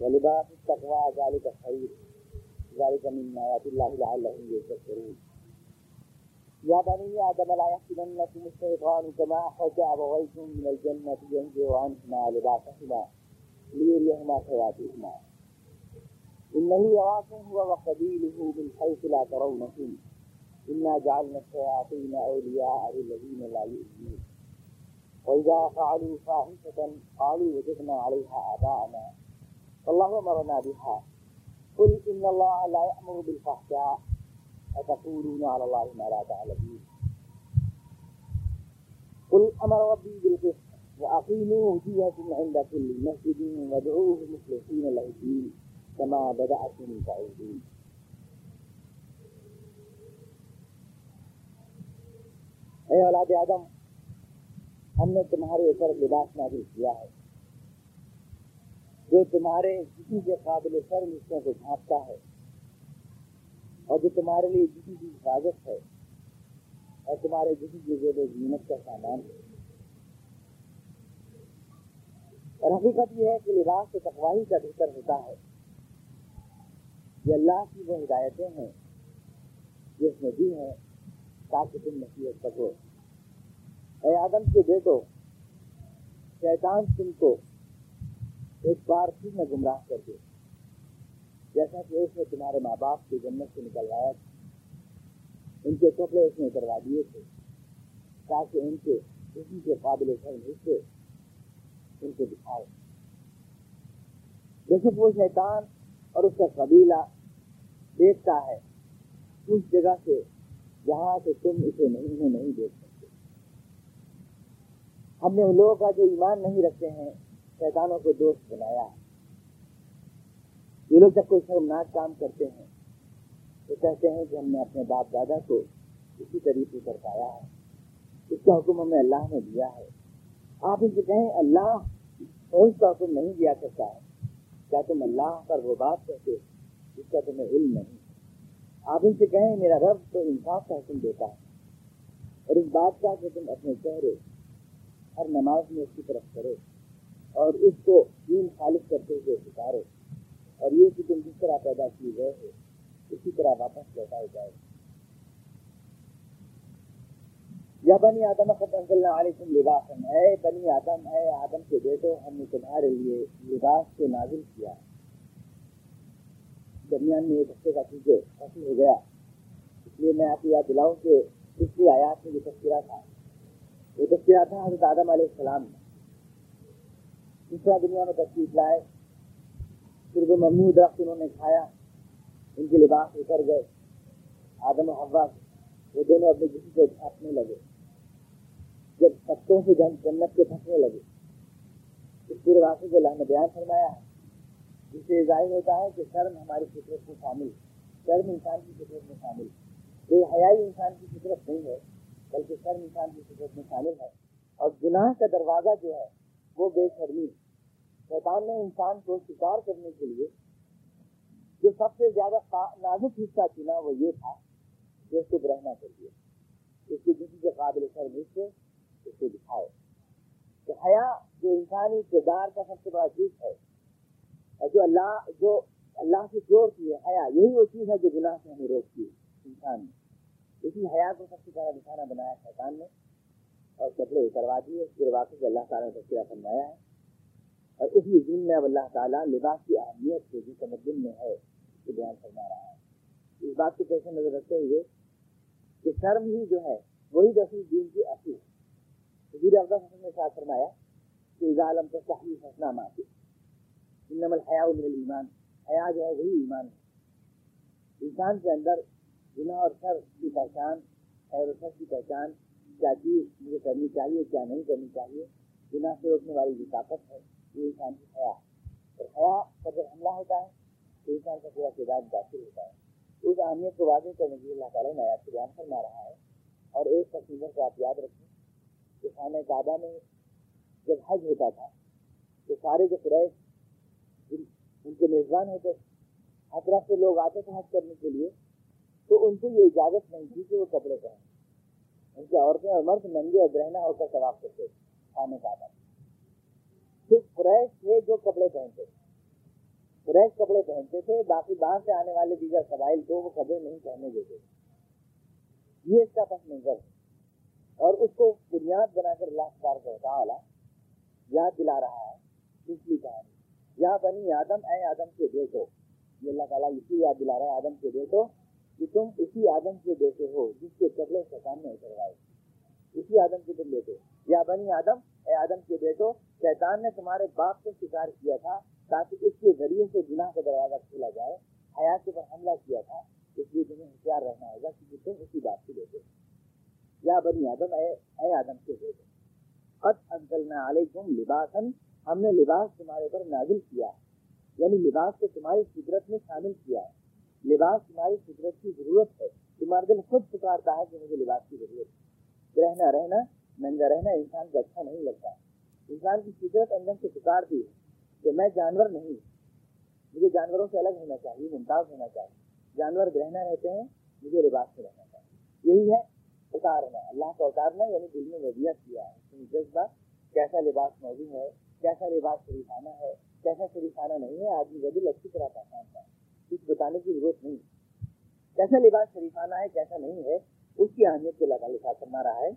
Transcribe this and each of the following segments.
ولباس التقوى ذلك خير. ذلك من آيات الله لعلهم يذكرون. يا بني آدم، لا يفتننكم الشيطان كما أخرج أبويكم من الجنة ينزع عنهما لباسهما ليريهما سواتهما إنه يراكم هو وقبيله من حيث لا ترونهم إنا جعلنا الشياطين أولياء للذين لا يؤمنون. وإذا فعلوا فاحشة قالوا وجدنا عليها آباءنا. فالله أمرنا بها قل إن الله لا يأمر بالفحشاء أتقولون على الله ما لا تعلمون قل أمر ربي بالقسط وأقيموا وجوهكم عند كل مسجد وادعوه مخلصين له الدين كما بدأتم تعودون اے اولاد آدم ہم نے تمہارے اوپر لباس نازل کیا ہے جو تمہارے جسم کے قابل سر حصوں کو ڈھانپتا ہے اور جو تمہارے لیے جسم کی حفاظت ہے اور تمہارے جسم کی زیب زینت کا سامان ہے۔ اور حقیقت یہ ہے کہ لباس سے تقواہی کا بہتر ہوتا ہے۔ یہ اللہ کی وہ ہدایتیں ہیں جس میں دی ہیں تاکہ تم نصیحت سکو اے آدم کے بیٹو، شیطان تم کو ایک بار پھر میں گمراہ کر دے جیسا کہ اس نے تمہارے ماں باپ کی جنت سے نکلوایا تھا۔ ان کے کپڑے اس نے کروا دیے تھے۔ تاکہ ان کے جسم کے قابل حصے ان کو دکھائے جیسے وہ شیطان اور اس کا قبیلہ دیکھتا ہے، اس جگہ سے جہاں سے تم اسے نہیں انہیں نہیں دیکھ سکتے۔ ہم نے ان لوگوں کا جو ایمان نہیں رکھتے ہیں شیطانوں کو دوست بنایا۔ ہے یہ لوگ جب کوئی شرمناک کام کرتے ہیں، تو کہتے ہیں کہ ہم نے اپنے باپ دادا کو اسی طریقے پر پایا ہے۔ اس کا حکم ہمیں اللہ نے دیا ہے۔ آپ ان سے کہیں، اللہ اس کا حکم نہیں دیا کرتا ہے۔ کیا تم اللہ پر وہ بات کہتے جس کا تمہیں علم نہیں؟ آپ ان سے کہیں، میرا رب تو انصاف کا حکم دیتا ہے۔ اور اس بات کا کہ تم اپنے چہرے ہر نماز میں اس کی طرف کرو۔ اور اس کو دین خالص کرتے ہوئے پکارو اور یہ کہ تم جس طرح پیدا کیے گئے ہو، اسی طرح واپس لوٹائے جائے۔ یا بنی آدم اللہ علیکم لباس اے بنی آدم، اے آدم کے بیٹو، ہم نے تمہارے لیے لباس کو نازل کیا۔ درمیان میں ایک ہفتے کا چیزیں حاصل ہو گیا۔ اس لیے میں آپ کو یاد دلاؤں کہ پچھلی آیات میں جو تذکرہ تھا، وہ تذکرہ تھا حضرت آدم علیہ السلام میں دوسرا دنیا میں تشریف لائے۔ پھر وہ ممنوع درخت انہوں نے کھایا، ان کے لباس اتر گئے۔ آدم و حوا، وہ دونوں اپنے جسم کو ڈھانپنے لگے۔ جب پتوں سے جنت کے پھنسنے لگے۔ اس پورے واقعے کو اللہ نے بیان فرمایا ہے۔ جس سے ظاہر ہوتا ہے کہ شرم ہماری فطرت میں شامل شرم انسان کی فطرت میں شامل بے حیائی انسان کی فطرت نہیں ہے، بلکہ شرم انسان کی فطرت میں شامل ہے۔ اور گناہ کا دروازہ جو ہے، وہ بے شرمی شیطان نے انسان کو شکار کرنے کے لیے جو سب سے زیادہ نازک حصہ چنا وہ یہ تھا کہ اس کو رہنا چاہیے اس کے کسی کے قابل شرم حصے اس کو دکھائے۔ کہ حیا جو انسانی کردار کا سب سے بڑا چیز ہے، اور جو اللہ جو اللہ سے جوڑتی ہے، حیا، یہی وہ چیز ہے جو گناہ سے ہمیں روکتی ہے۔ انسان نے۔ اسی حیا کو سب سے بڑا دکھانا بنایا شیطان نے، اور کپڑے اتروا دیے پھر واقعی اللہ تعالیٰ نے تذکرہ فرمایا ہے۔ اور اسی دن میں اب اللہ تعالیٰ لباس کی اہمیت سے جو تمدن میں ہے اسے بیان فرما رہا ہے۔ اس بات کو پیش نظر رکھتے ہوئے کہ شرم ہی جو ہے، وہی رسول دین کی اصل۔ ہے حضور افضل حسن نے ساتھ فرمایا کہ ظالم تو صحیح فیصلہ ماتی انم الحیا من الایمان۔ حیا جو ہے، وہی ایمان ہے۔ انسان کے اندر گناہ اور شر کی پہچان، خیر و شر کی پہچان، کیا چیز مجھے کرنی چاہیے، کیا نہیں کرنی چاہیے، گناہ سے روکنے والی جو طاقت ہے یہ انسان کی حیا اور حیا پر جب حملہ ہوتا ہے تو انسان کا پورا کردار داخل ہوتا ہے اس اہمیت کو واضح کرنے کے لیے اللہ تعالیٰ نے آیات سے بیان فرما رہا ہے اور ایک تصویر کو آپ یاد رکھیں کہ خانہ کعبہ میں جب حج ہوتا تھا تو سارے جو قریش ان کے میزبان ہوتے حضرت سے لوگ آتے تھے حج کرنے کے لیے تو ان کو یہ اجازت نہیں تھی کہ وہ کپڑے پہنیں ان کی عورتیں اور مرد ننگے اور برہنا ہو کر طواف کرتے خانے کا صرف قریش تھے جو کپڑے پہنتے فریش کپڑے پہنتے تھے، باقی باہر سے آنے والے دیگر قبائل کو وہ کپڑے نہیں پہننے دیتے یہ اس کا پس منظر اور اس کو بنیاد بنا کر اللہ تبارک تعالی یاد دلا رہا ہے۔ پچھلی کہانی۔ یا بنی آدم، اے آدم کے بیٹو۔ یہ اللہ تعالیٰ اسی یاد دلا رہا ہے، آدم کے بیٹو، کہ تم اسی آدم کے بیٹے ہو جس کے کپڑے شیطان نے اتروائے اسی آدم کے تم بیٹے یا بنی آدم، اے آدم کے بیٹو شیطان نے تمہارے باپ کو شکار کیا تھا تاکہ اس کے ذریعے سے گناہ کا دروازہ کھولا جائے، حیات کے پر حملہ کیا تھا، اس لیے تمہیں ہوشیار رہنا ہوگا کیونکہ تم اسی بات کے بیٹے یا بنی آدم، اے اے آدم کے بیٹے، قد انزلنا علیکم لباسا، ہم نے لباس تمہارے پر نازل کیا یعنی لباس کو تمہاری فطرت میں شامل کیا ہے۔ لباس تمہاری فطرت کی ضرورت ہے۔ تمہارا دل خود پکارتا ہے کہ مجھے لباس کی ضرورت ہے۔ رہنا رہنا، ننگا رہنا انسان کو اچھا نہیں لگتا۔ انسان کی فطرت اندر سے پکارتی ہے کہ میں جانور نہیں مجھے جانوروں سے الگ ہونا چاہیے، ممتاز ہونا چاہیے۔ جانور گرہنا رہتے ہیں، مجھے لباس میں رہنا چاہیے۔ یہی ہے اتارنا اللہ کا اتارنا یعنی دل میں وضیت کیا ہے۔ جذبہ، کیسا لباس موجود ہے، کیسا لباس شریفانہ ہے، کیسا شریفانہ نہیں ہے، آدمی کا دل اچھی طرح پہچانتا ہے۔ کچھ بتانے کی ضرورت نہیں۔ کیسا لباس شریفانہ ہے، کیسا نہیں ہے، اس کی اہمیت کو لگا لکھا کرنا رہا ہے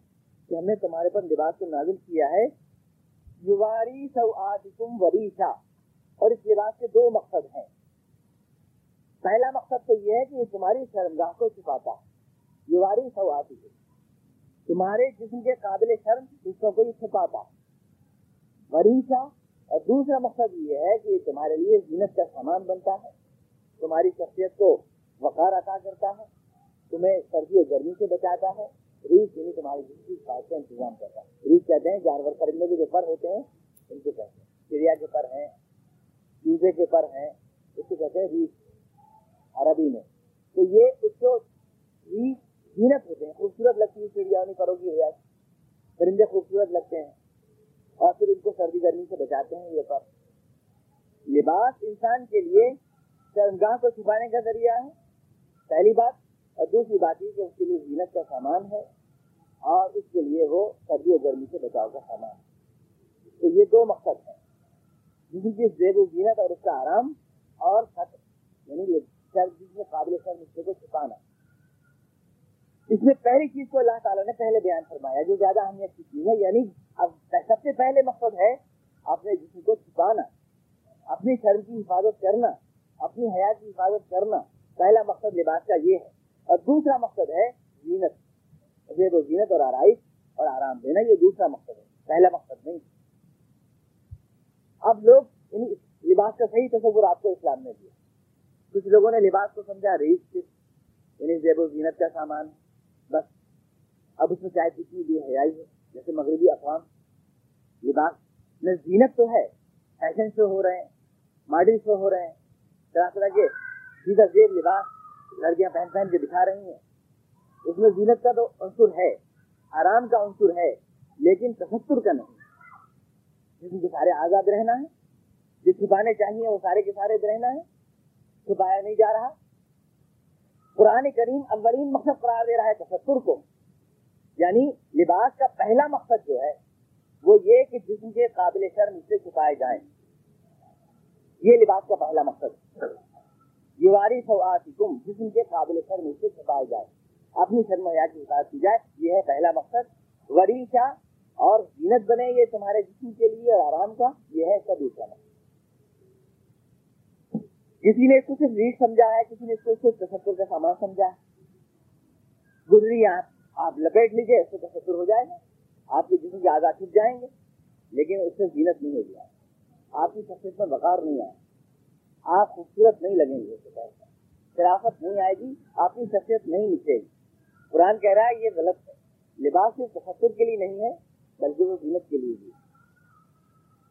کہ ہم نے تمہارے پر لباس کو نازل کیا ہے۔ یواری وریشا، اور اس لباس کے دو مقصد ہیں۔ پہلا مقصد تو یہ ہے کہ یہ تمہاری شرمگاہ کو چھپاتا۔ ہے یواری سو آتی تمہارے جسم کے قابل شرم حصوں کو یہ چھپاتا۔ ہے وریشا، اور دوسرا مقصد یہ ہے کہ یہ تمہارے لیے زینت کا سامان بنتا ہے۔ تمہاری شخصیت کو وقار عطا کرتا ہے، تمہیں سردی اور گرمی سے بچاتا ہے۔ ریچ یعنی تمہاری جسم کی خواہش کا انتظام کرتا ہے۔ ریچ کہتے ہیں جانور پرندوں کے جو پر ہوتے ہیں، ان کو کہتے ہیں چڑیا کے پر ہیں، چوزے کے پر ہیں، اس کو کہتے ہیں ریچ عربی میں۔ تو یہ اس کو ریچ زینت ہوتے ہیں۔ خوبصورت لگتی ہے چڑیا انہیں پروں کی وجہ سے پرندے خوبصورت لگتے ہیں۔ اور پھر ان کو سردی گرمی سے بچاتے ہیں یہ پر۔ لباس انسان کے لیے شرمگاہ کو چھپانے کا ذریعہ ہے۔ پہلی بات اور دوسری بات یہ کہ اس کے لیے زینت کا سامان ہے اور اس کے لیے وہ سردی اور گرمی سے بچاؤ کا سامان ہے۔ تو یہ دو مقصد ہیں۔ جن کی زیب و زینت اور اس کا آرام اور خطر یعنی جس میں قابل سر مجھے کو چھپانا اس میں پہلی چیز کو اللہ تعالیٰ نے پہلے بیان فرمایا، جو زیادہ اہمیت کی چیز ہے یعنی اب سب سے پہلے مقصد ہے اپنے جسم کو چھپانا، اپنی شرم کی حفاظت کرنا، اپنی حیات کی حفاظت کرنا۔ پہلا مقصد لباس کا یہ ہے۔ اور دوسرا مقصد ہے زینت۔ زیب و زینت اور آرائش اور آرام دینا، یہ دوسرا مقصد ہے۔ پہلا مقصد نہیں۔ اب لوگ یعنی لباس کا صحیح تصور آپ کو اسلام نے دیا۔ کچھ لوگوں نے لباس کو سمجھا ریس یعنی زیب و زینت کا سامان۔ بس۔ اب اس میں چاہے کتنی بھی حیائی ہے جیسے مغربی اقوام۔ لباس میں زینت تو ہے فیشن شو ہو رہے ہیں ماڈل شو ہو رہے ہیں۔ طرح طرح کے سیدھا زیب لباس۔ لڑکیاں پہن پہن کے دکھا رہی ہیں۔ اس میں زینت کا تو عنصر ہے، آرام کا عنصر ہے، لیکن تفسر کا نہیں۔ جس کے سارے آزاد رہنا ہے جو چھپانے چاہیے وہ سارے کے سارے رہنا ہے، چھپایا نہیں جا رہا۔ قرآن کریم اولین مقصد قرار دے رہا ہے تفسر کو۔ یعنی لباس کا پہلا مقصد جو ہے، وہ یہ کہ جسم کے قابل شرم سے چھپائے جائیں۔ یہ لباس کا پہلا مقصد۔ دیواری سواتکم جسم کے قابل شرم سے چھپائے جائے۔ اپنی شرم کی حفاظت کی جائے۔ یہ ہے پہلا مقصد۔ وریشا اور زینت بنے یہ تمہارے جسم کے لیے اور آرام کا۔ یہ ہے اس کا دوسرا مقصد۔ کسی نے اس کو صرف ریٹ سمجھا ہے، کسی نے اس کو صرف تصور کا سامان سمجھا ہے۔ گزری آپ آپ لپیٹ لیجیے اس سے تصور ہو جائے گا۔ آپ کے جسم کے آزاد چھپ جائیں گے، لیکن اس سے زینت نہیں ہوگی آپ کی شخصیت میں وقار نہیں آئے۔ آپ خوبصورت نہیں لگیں گے شرافت نہیں آئے گی، آپ کی شخصیت نہیں نکلے گی۔ قرآن کہہ رہا ہے یہ غلط ہے۔ لباس صرف تفصر کے لیے نہیں ہے، بلکہ وہ زینت کے لیے بھی۔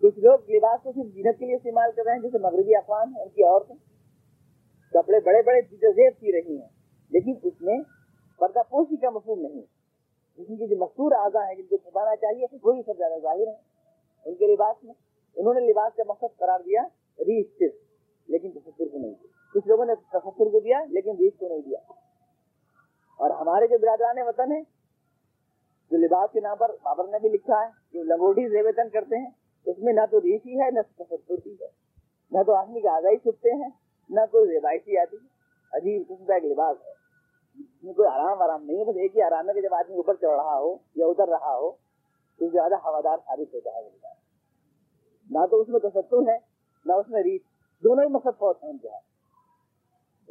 کچھ لوگ لباس کو صرف زینت کے لیے استعمال کر رہے ہیں، جیسے مغربی افغان ہیں، ان کی عورتیں۔ کپڑے بڑے بڑے جزیب کی رہی ہیں، لیکن اس میں پردہ پوشی کا مفہوم نہیں جن کی جو مشہور اعضا ہے جن کو چھپانا چاہیے وہی سب زیادہ ظاہر ہیں۔ ان کے لباس میں، انہوں نے لباس کا مقصد قرار دیا ریس صرف لیکن تصور کو نہیں دیا۔ کچھ لوگوں نے تصور کو دیا، لیکن ریچ کو نہیں دیا۔ اور ہمارے جو برادران وطن ہیں، جو لباس کے نام پر بابر نے بھی لکھا ہے، جو لنگوٹی زیوتن کرتے ہیں، اس میں نہ تو ریچ ہی ہے، نہ تصور ہی ہے۔ نہ تو آدمی کے آگاہی چھپتے ہیں، نہ کوئی ریوائتی آتی۔ ہے عجیب قسم کا ایک لباس ہے۔ اس میں کوئی آرام آرام نہیں ہے، بس ایک ہی آرام ہے کہ جب آدمی اوپر چڑھ رہا ہو یا اتر رہا ہو، تو زیادہ ہوادار ثابت ہوتا ہے نہ تو اس میں تصور ہے، نہ اس میں ریت دونوں ہی مقصد بہت اہم جو ہے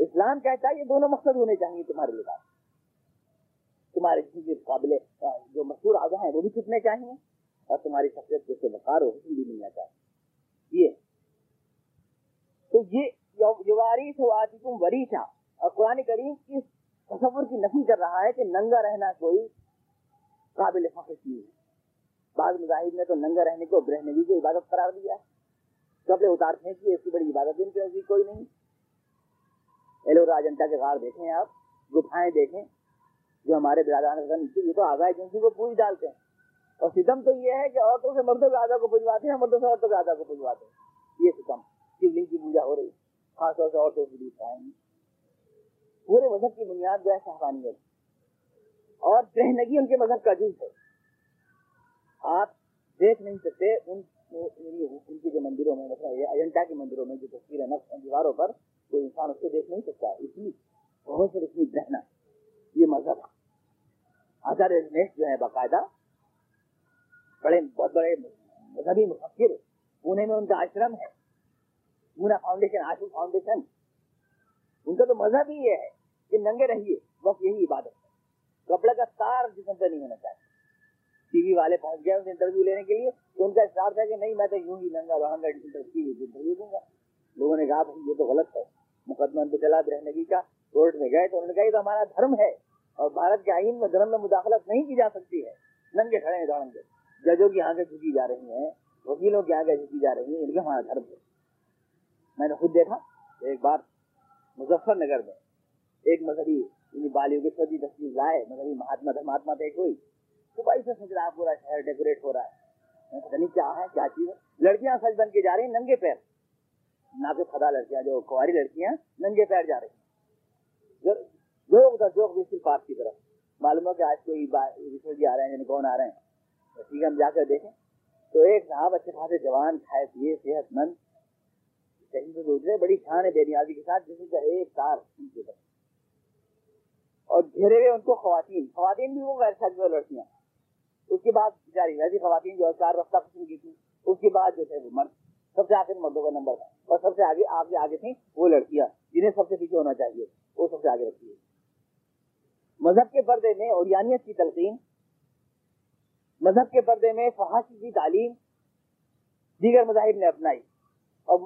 اسلام کہتا ہے یہ دونوں مقصد ہونے چاہیے تمہارے لباس تمہارے جسم قابل، جو مشہور آگاہ ہیں، وہ بھی چھپنے چاہیے؟ اور تمہاری شخصیت جیسے بخار ہو حسن بھی ملنا چاہیے یہ۔ تو یہ تم وریشا اور قرآن کریم اس تصور کی نفی کر رہا ہے کہ ننگا رہنا کوئی قابل فخر چیز ہے۔ بعض مذاہب نے تو ننگا رہنے کو برہنگی کو عبادت قرار دیا ہے۔ کپڑے اتار پھینکی اس کی بڑی عبادت ان کے نزدیک کوئی نہیں۔ ایلو راجنٹا کے غار دیکھیں آپ گفائیں دیکھیں۔ جو ہمارے برادران یہ تو آگاہ ایجنسی کو پوچھ ڈالتے ہیں۔ اور ستم تو یہ ہے کہ عورتوں سے مردوں کے آدھا کو پوجواتے ہیں، مردوں سے عورتوں کے آدھا کو پوجواتے ہیں۔ یہ ستم، شیولنگ کی پوجا ہو رہی خاص طور سے عورتوں کے لیے پائیں گے پورے مذہب کی بنیاد جو ہے صحبانیت اور برہنگی ان کے مذہب کا جز ہے۔ آپ دیکھ نہیں سکتے، ان ان کے جو مندروں میں مطلب اجنٹا کے مندروں میں جو تصویریں نقش ہیں دیواروں پر کوئی انسان اس کو دیکھ نہیں سکتا۔ اتنی بہت سے اتنی برہنا یہ مذہب۔ آچاریہ رجنیش جو ہے باقاعدہ، بڑے، بہت بڑے مذہبی مفکر، پونے میں ان کا آشرم ہے۔ پونا فاؤنڈیشن آشو فاؤنڈیشن ان کا تو مذہب ہی یہ ہے کہ ننگے رہیے، بس یہی عبادت ہے۔ کپڑے کا تار جسم پہ نہیں ہونا چاہیے۔ ٹی وی والے پہنچ گئے انٹرویو لینے کے لیے، تو ان کا اسٹارٹ ہے کہ نہیں، میں تو یوں ہی ننگا رہوں گا انٹرویو دوں گا۔ لوگوں نے کہا یہ تو غلط ہے۔ مقدمہ پہ چلا رہنے کا کورٹ میں گئے تو انہوں نے کہا، یہ تو ہمارا دھرم ہے اور بھارت کے آئین میں دھرم میں مداخلت نہیں کی جا سکتی ہے۔ ننگے کھڑے ہیں دوڑیں گے ججوں کی آنکھیں جھکی جا رہی ہیں، وکیلوں کی آنکھیں جھکی جا رہی ہیں، ان کا ہمارا دھرم ہے۔ میں نے خود دیکھا، ایک بار مظفر نگر میں ایک مذہبی یعنی بالی کی تصویر لائے، مذہبی مہاتما دھرماتما تھے کوئی تو بھائی سے سج رہا پورا شہر ڈیکوریٹ ہو رہا ہے۔ پتہ نہیں کیا ہے، کیا چیز ہے۔ لڑکیاں سج بن کے جا رہی ہیں، ننگے پیر۔ نہ کہ خدا لڑکیاں، جو کواری لڑکیاں ننگے پیر جا رہی ہیں۔ پارک کی طرف۔ معلوم ہو کہ آج کوئی جی آ رہے ہیں یعنی کون آ رہے ہیں؟ ٹھیک ہے، ہم جا کر دیکھیں۔ تو ایک صاحب اچھے خاصے جوان کھائے پیے صحت مند۔ کہیں سے دوسرے، بڑی شان ہے بے نیازی کے ساتھ، جس کا ایک تار ان کی طرف اور گھیرے ہوئے ان کو خواتین۔ خواتین بھی وہ غیر شادی لڑکیاں۔ اس کے بعد بیچاری ویسی خواتین جو چار رفتہ قسم کی تھی اس کے بعد جو تھے وہ مرد۔ سب سے آخر مردوں کا نمبر تھا۔ اور سب سے آگے آپ سے آگے تھیں وہ لڑکیاں، جنہیں سب سے پیچھے ہونا چاہیے۔ وہ سب سے آگے رکھی ہے مذہب کے پردے میں اوریانیت کی تلقین، مذہب کے پردے میں فحاشی کی تعلیم، دیگر مذاہب نے اپنائی۔ اور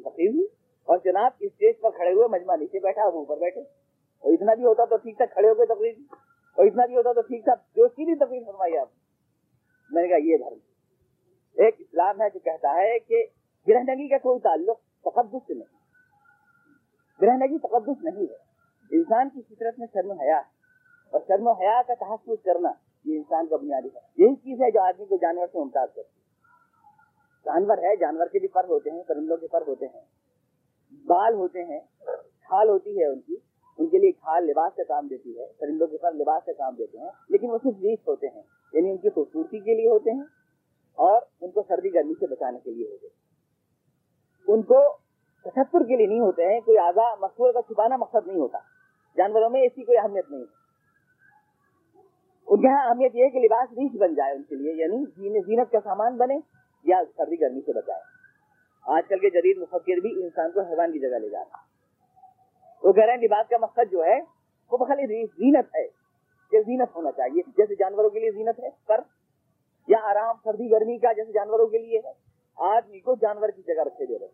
تقریر ہوئی۔ اور جناب اسٹیج پر کھڑے ہوئے مجمع نیچے بیٹھا اور اوپر بیٹھے۔ اور اتنا بھی ہوتا تو ٹھیک ٹھاک کھڑے ہو گئے تقریر اور اتنا بھی ہوتا تو ٹھیک ٹھاک جو سیدھی تقریر فرمائی آپ۔ میں نے کہا، یہ دھرم۔ ایک اسلام ہے جو کہتا ہے کہ گرہنگی کا کوئی تعلق تقدس سے نہیں۔ گرہنگی تقدس نہیں ہے۔ انسان کی فطرت میں شرم حیا ہے۔ اور شرم و حیا کا تحفظ کرنا یہ انسان کا بنیادی ہے۔ یہی چیز ہے جو آدمی کو جانور سے ممتاز کرتی ہے۔ جانور ہے، جانور کے بھی فرق ہوتے ہیں، پرندوں کے فرق ہوتے ہیں۔ بال ہوتے ہیں کھال ہوتی ہے ان کی۔ ان کے لیے کھال لباس کا کام دیتی ہے، پرندوں کے پر لباس کا کام دیتے ہیں، لیکن وہ صرف ریس ہوتے ہیں یعنی ان کی خوبصورتی کے لیے ہوتے ہیں اور ان کو سردی گرمی سے بچانے کے لیے ہوتے ہیں۔ ان کو تشکر کے لیے نہیں ہوتے ہیں، کوئی آزا مقصور کا چھپانا مقصد نہیں ہوتا۔ جانوروں میں ایسی کوئی اہمیت نہیں ہے۔ ان کے یہاں اہمیت یہ ہے کہ لباس ریچ بن جائے ان کے لیے یعنی زینت کا سامان بنے یا سردی گرمی سے بچائے۔ آج کل کے جدید مفکر بھی انسان کو حیوان کی جگہ لے جاتا وہ کہہ رہے ہیں لباس کا مقصد جو ہے، وہ خالی زینت ہے کہ زینت ہونا چاہیے۔ جیسے جانوروں کے لیے زینت ہے، پر یا آرام، سردی، گرمی کا جیسے جانوروں کے لیے ہے، آدمی کو جانور کی جگہ رکھے دے رہے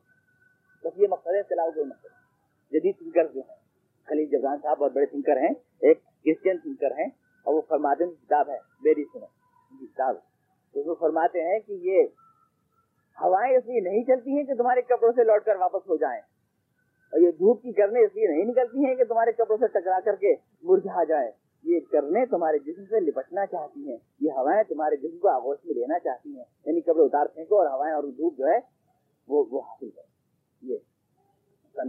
بس یہ مقصد ہے چلاؤ کوئی مقصد۔ جدید تھنکر جو ہیں، خلیل جبران صاحب بہت بڑے تھنکر ہیں، ایک کرسچن تھنکر ہیں، اور وہ فرماتے ہیں، کتاب ہے، میری سنو۔ جی، کتاب تو وہ فرماتے ہیں کہ یہ ہوائیں اس لیے نہیں چلتی ہیں کہ تمہارے کپڑوں سے لوٹ کر واپس ہو جائیں۔ اور یہ دھوپ کی کرنے اس لیے نہیں نکلتی ہیں کہ تمہارے کپڑوں سے ٹکرا کر کے مرجھا جائے۔ یہ کرنے تمہارے جسم سے لپٹنا چاہتی ہیں۔ یہ ہوائیں تمہارے جسم کو آگوش میں لینا چاہتی ہیں۔ یعنی کپڑے اتار پھینکو اور ہوائیں اور دھوپ جو ہے وہ وہ حاصل کرو۔ یہ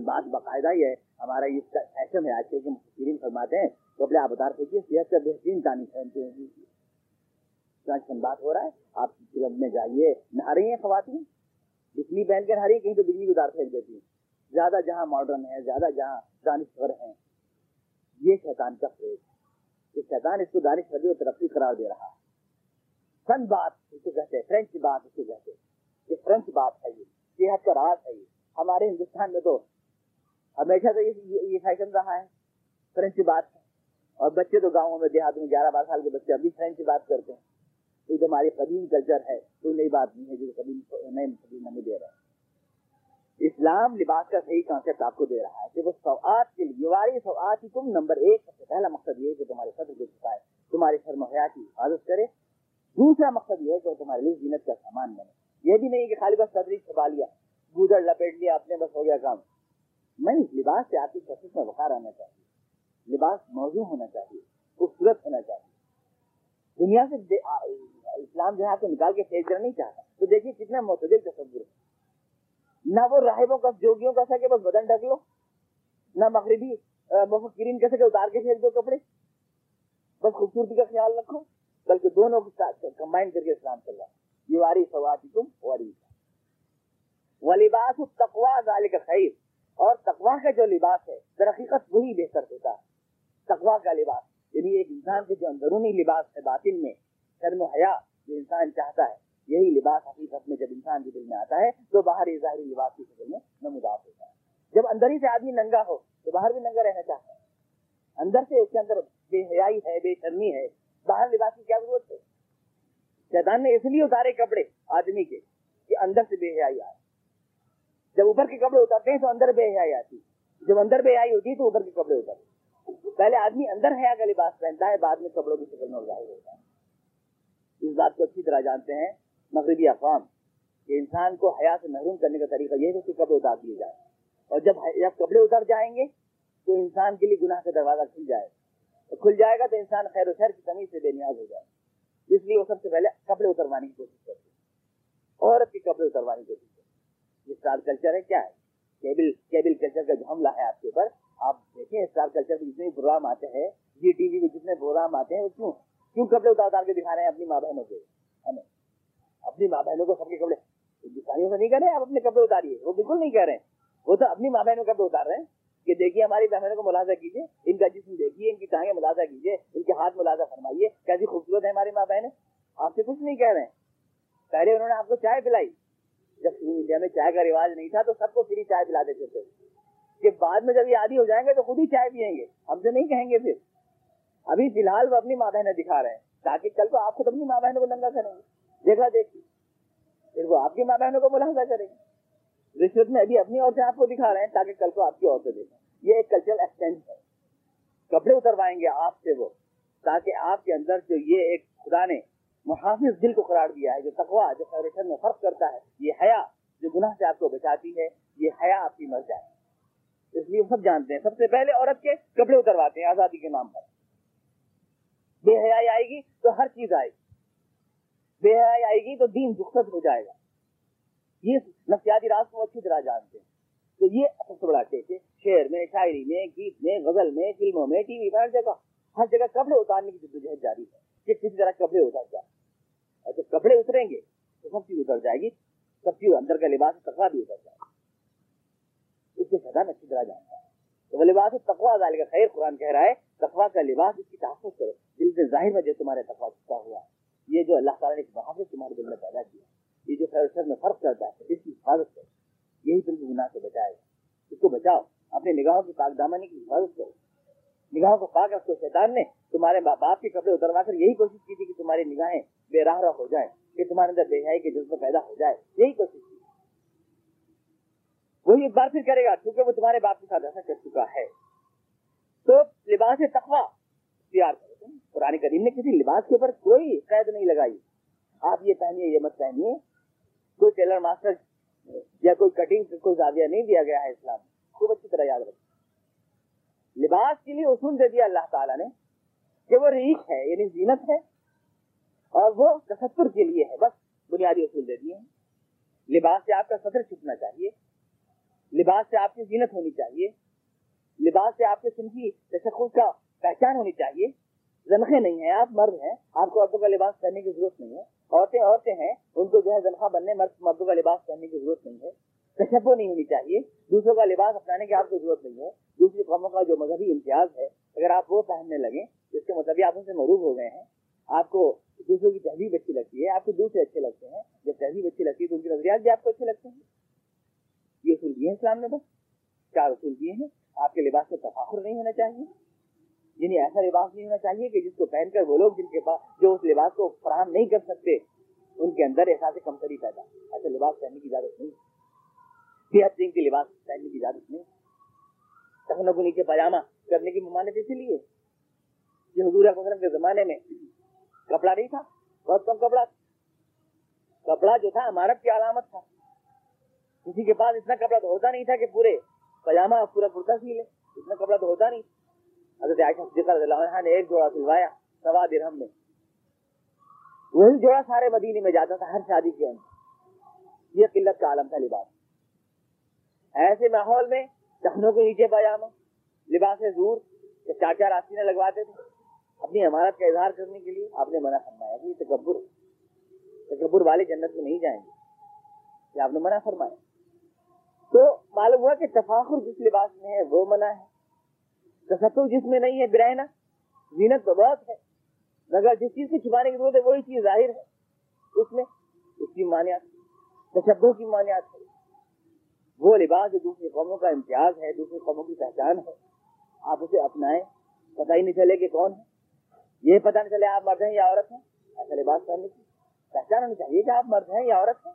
بات باقاعدہ یہ ہے۔ ہمارا یہ فیشن ہے۔ آج کے فرماتے ہیں کپڑے آپ اتار پھینکیے، صحت کا بہترین تانی بات ہو رہا ہے۔ آپ کلب میں جائیے۔ نہا رہی ہیں خواتین؟ بجلی پہن کر ہری کہیں تو بجلی کو دار پھینک دیتی ہیں۔ زیادہ جہاں ماڈرن ہے زیادہ جہاں دانشور ہیں۔ یہ شیطان کا فریج یہ شیطان اس کو دانشوری اور ترقی قرار دے رہا ہے۔ فن بات اس کو کہتے ہیں، فرینچ بات اس کو کہتے ہیں۔ یہ فرینچ بات ہے یہ، صحت کا راز ہے یہ۔ ہمارے ہندوستان میں تو ہمیشہ سے یہ فیشن رہا ہے۔ فرینچ بات ہے۔ اور بچے تو گاؤں میں دیہات میں گیارہ بارہ سال کے بچے ابھی فرینچ بات کرتے ہیں۔ یہ تو ہماری قدیم کلچر ہے۔ کوئی نئی بات نہیں ہے جو قدیم، نئے قدیم ہمیں دے رہے ہیں اسلام لباس کا صحیح کانسیپٹ آپ کو دے رہا ہے کہ وہ سوآت کے لیے واری سوآت ہی تم نمبر ایک سب سے پہلا مقصد یہ ہے کہ تمہارے صدر کو چھپائے تمہارے شرم حیا کی حفاظت کرے۔ دوسرا مقصد یہ ہے کہ وہ تمہارے لیے زینت کا سامان بنے۔ یہ بھی نہیں کہ خالی بس صدری چھپا لیا، گودڑ لپیٹ لیا، اپنے بس ہو گیا کام۔ نہیں لباس سے آپ کی کوشش میں بخار آنا چاہیے لباس موضوع ہونا چاہیے خوبصورت ہونا چاہیے دنیا سے اسلام جو ہے آپ کو نکال کے پھینک کرنا نہیں چاہتا۔ تو دیکھیے کتنا معتدل تصور ہے۔ نہ وہ راہبوں کا، جوگیوں کا سکے بس بدن ڈھک لو، نہ مغربی مفکرین کا سکے اتار کے پھینک دو کپڑے۔ بس خوبصورتی کا خیال رکھو، بلکہ دونوں کو کمبائن کر کے اسلام چل رہا ہے یہ واری تم واری وہ لباس تقوا ذالک خیر اور تقوا کا جو لباس ہے، در حقیقت وہی بہتر ہوتا ہے۔ تقوا کا لباس یعنی ایک انسان کے جو اندرونی لباس ہے باطن میں، شرم و حیا جو انسان چاہتا ہے۔ یہی لباس حقیقت میں جب انسان کے دل میں آتا ہے، تو باہر ظاہری لباس کی شکل میں نمودار ہوتا ہے۔ جب اندر ہی سے آدمی ننگا ہو، تو باہر بھی ننگا رہنا چاہتا ہے۔ اندر سے اس کے اندر بے حیائی ہے، بے شرمی ہے، باہر لباس کی کیا ضرورت ہے؟ شیطان نے اس لیے اتارے کپڑے آدمی کے کہ اندر سے بے حیائی آئے۔ جب اوپر کے کپڑے اترتے ہیں تو اندر بے حیائی آتی۔ جب اندر بے حیائی ہوتی ہے تو اوپر کے کپڑے اترتے پہلے آدمی اندر حیا کا لباس پہنتا ہے، بعد میں کپڑوں کی شکل میں ظاہر ہوتا ہے۔ اس بات کو اچھی طرح جانتے ہیں۔ مغربی اقوام، کہ انسان کو حیا سے محروم کرنے کا طریقہ یہ ہے کہ کپڑے اتار دیے جائے۔ اور جب جب کپڑے اتر جائیں گے، تو انسان کے لیے گناہ کا دروازہ کھل جائے۔ کھل جائے گا تو انسان خیر و خیر کی کمی سے بے نیاز ہو جائے۔ اس لیے وہ سب سے پہلے کپڑے اتروانے کی کوشش کرتے ہیں۔ عورت کے کپڑے اتروانے کی کوشش کرتے ہیں۔ اسٹار کلچر ہے، کیا ہے؟ کیبل کیبل کلچر کا جو حملہ ہے آپ کے اوپر، آپ دیکھیں اسٹار کلچر کے جتنے پروگرام آتے ہیں جی ٹی وی میں جتنے پروگرام آتے ہیں، وہ کیوں؟ کیوں کپڑے اتار اتار کے دکھا رہے ہیں اپنی ماں بہنوں کے؟ ہمیں۔ اپنی ماں بہنوں کو سب کے کپڑے۔ دکھائیوں سے نہیں کہہ رہے، آپ اپنے کپڑے اتاریے وہ بالکل نہیں کہہ رہے۔ ہیں وہ تو اپنی ماں بہنوں کے کپڑے اتار رہے ہیں کہ دیکھیے، ہماری بہنوں کو ملازہ کیجیے، ان کا جسم دیکھیے، ان کی ٹانگیں ملازہ کیجیے، ان کے ہاتھ ملازہ فرمائیے۔ کیسی خوبصورت ہے ہماری ماں بہنیں۔ آپ سے کچھ نہیں کہہ رہے ہیں۔ پہلے انہوں نے آپ کو چائے پلائی۔ جب انڈیا میں چائے کا رواج نہیں تھا تو سب کو فری چائے پلا دیتے تھے۔ کہ بعد میں جب یہ عادی ہو جائیں گے تو خود ہی چائے پیئیں گے۔ ہم سے نہیں کہیں گے پھر۔ ابھی فی الحال وہ اپنی ماں بہنیں دکھا رہے ہیں، تاکہ کل کو آپ خود اپنی ماں بہنوں کو ننگا کریں گے۔ دیکھا، دیکھی۔ پھر وہ آپ کی ماں بہنوں کو ملاحظہ کریں گے۔ رشوت میں ابھی اپنی عورتیں آپ کو دکھا رہے ہیں تاکہ کل کو آپ کی عورتیں دیکھیں۔ یہ ایک کلچرل ایکسچینج ہے۔ کپڑے اتروائیں گے آپ سے وہ، تاکہ آپ کے اندر جو یہ ایک خدا نے محافظ دل کو قرار دیا ہے، جو تقوا جو خیر میں فرق کرتا ہے، یہ حیا جو گناہ سے آپ کو بچاتی ہے، یہ حیا آپ کی مر جائے اس لیے سب جانتے ہیں۔ سب سے پہلے عورت کے کپڑے اترواتے ہیں آزادی کے نام پر۔ بے حیائی آئے گی تو ہر چیز آئے گی۔ بے حیائی آئے گی تو دین دخت ہو جائے گا۔ یہ نفسیاتی راز کو اچھی طرح جانتے ہیں۔ تو یہ سب سے بڑا ٹیک ہے، شعر میں، شاعری میں، گیت میں، غزل میں، فلموں میں، ٹی وی پر ہر جگہ ہر جگہ کپڑے اتارنے کی جدوجہد جاری ہے کہ کسی طرح کپڑے اتر جائے اور جب کپڑے اتریں گے تو سب چیز اتر جائے گی، سب چیز اندر کا لباس تقوا بھی اتر جائے گا۔ اس کو شیطان اچھی طرح جانتا ہے۔ تو وہ لباس تقوا ذال کا خیر، قرآن کہہ رہا ہے تقوا کا لباس اس کی تحفظ کرو۔ دل سے ظاہر میں جو تمہارے تقوا چھپا ہوا ہے۔ یہ جو اللہ تعالیٰ نے ایک محافظ تمہارے دل میں پیدا کیا، یہ جو خیر شر میں فرق کرتا ہے، اس کی حفاظت کرو، یہی تم کو گناہ سے بچائے گا۔ اس کو بچاؤ۔ اپنے نگاہوں کی پاک دامانی کی حفاظت کرو۔ نگاہوں کو پاک رکھو۔ شیطان نے تمہارے باپ کے کپڑے اتروا کر یہی کوشش کی تھی کہ تمہاری نگاہیں بے راہ راہ ہو جائیں، کہ تمہارے اندر بے حیائی کے جذبہ پیدا ہو جائے۔ یہی کوشش کی۔ وہی ایک بار پھر کرے گا، کیونکہ وہ تمہارے باپ کے ساتھ ایسا کر چکا ہے۔ تو لباس تقوا اختیار کرو قرآن کریم نے کسی لباس کے اوپر کوئی قید نہیں لگائی۔ آپ یہ پہنیے، یہ مت پہنیے۔ کوئی ٹیلر ماسٹر یا کوئی کٹنگ کوئی زاویہ نہیں دیا گیا ہے اسلام خوب اچھی طرح یاد رکھیں لباس کے لیے اصول دے دیا اللہ تعالیٰ نے کہ وہ ریش ہے یعنی زینت ہے، اور وہ تصور کے لیے ہے۔ بس بنیادی اصول دے دیے۔ ہیں لباس سے آپ کا سطر چھپنا چاہیے۔ لباس سے آپ کی زینت ہونی چاہیے۔ لباس سے آپ کے سنفی تشخص کا پہچان ہونی چاہیے۔ زنخے نہیں ہیں، آپ مرد ہیں۔ آپ کو عورتوں کا لباس پہننے کی ضرورت نہیں ہے۔ عورتیں عورتیں ہیں، ان کو جو ہے تنخواہ بننے، مرد، مردوں کا لباس پہننے کی ضرورت نہیں ہے۔ تشبو نہیں ہونی چاہیے۔ دوسروں کا لباس اپنانے کی آپ کو ضرورت نہیں ہے۔ دوسری قوموں کا جو مذہبی امتیاز ہے، اگر آپ وہ پہننے لگیں، جس کے مطلب آپ ان سے مروب ہو گئے ہیں، آپ کو دوسروں کی تہذیب اچھی لگتی ہے، آپ کو دوسرے اچھے لگتے ہیں۔ جب تہذیب اچھی لگتی ہے تو ان کی نظریات بھی آپ کو اچھے لگتے ہیں۔ یہ اصول دیے ہیں اسلام نے بس۔ چار اصول دیے ہیں۔ آپ کے لباس میں تفاخر نہیں ہونا چاہیے۔ یعنی ایسا لباس نہیں ہونا چاہیے کہ جس کو پہن کر وہ لوگ جن کے پاس جو اس لباس کو فراہم نہیں کر سکتے، ان کے اندر احساس کمتری پیدا ایسا لباس پہننے کی اجازت نہیں۔ صحت کے لباس پہننے کی اجازت نہیں۔ ٹخنوں کو نیچے پاجامہ کرنے کی ممانت اسی لیے۔ کہ حضور وسلم کے زمانے میں کپڑا نہیں تھا، بہت کم کپڑا کپڑا جو تھا، عمارت کی علامت تھا۔ کسی کے پاس اتنا کپڑا تو ہوتا نہیں تھا کہ پورے پاجامہ پورا کرتا سی لے۔ اتنا کپڑا تو ہوتا نہیں۔ حضرت عائشہ صدیقہ رضی اللہ عنہ نے ایک جوڑا سلوایا سوا درہم میں۔ وہی جوڑا سارے مدینے میں جاتا تھا، ہر شادی کے اندر۔ یہ قلت کا عالم تھا لباس ایسے ماحول میں ٹخنوں کے نیچے پاجامہ لباس زور چار چار آستینیں لگواتے تھے۔ اپنی عمارت کا اظہار کرنے کے لیے آپ نے منع فرمایا کہ تکبر تکبر والے جنت میں نہیں جائیں گے۔ یہ آپ نے منع فرمایا۔ تو معلوم ہوا کہ تفاخر جس لباس میں ہے وہ منع ہے۔ تصور جس میں نہیں ہے برہنا زینت تو بہت ہے۔ مگر جس چیز کی چھپانے کی ضرورت ہے وہی چیز ظاہر ہے۔ اس میں اس کی مانیات تشبہ کی مانیات ہے۔ وہ لباس جو دوسری قوموں کا امتیاز ہے، دوسری قوموں کی پہچان ہے۔ آپ اسے اپنائیں۔ پتہ ہی نہیں چلے کہ کون ہے۔ یہ پتہ نہیں چلے آپ مرد ہیں یا عورت ہیں۔ ایسا لباس پہننے کی پہچان ہونی چاہیے کہ آپ مرد ہیں یا عورت ہیں۔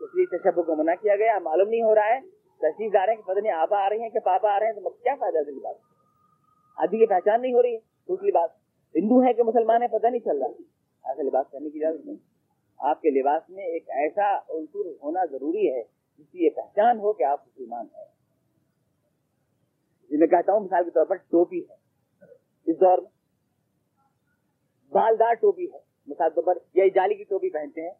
اس لیے تشبہ کو منع کیا گیا، معلوم نہیں ہو رہا ہے۔ تشریف آ رہے ہیں کہ پتہ نہیں آپا آ رہی ہیں کہ پاپا آ رہے ہیں تو کیا فائدہ ہے لباس آدمی کی پہچان نہیں ہو رہی ہے، دوسری بات، ہندو ہے کہ مسلمان ہے پتہ نہیں چل رہا۔ ایسا لباس پہننے کی اجازت نہیں۔ آپ کے لباس میں ایک ایسا عنصر ہونا ضروری ہے جس کی یہ پہچان ہو کہ آپ مسلمان ہیں۔ جی میں کہتا ہوں مثال کے طور پر ٹوپی ہے۔ اس دور میں بالدار ٹوپی ہے۔ مثال طور پر یا جالی کی ٹوپی پہنتے ہیں۔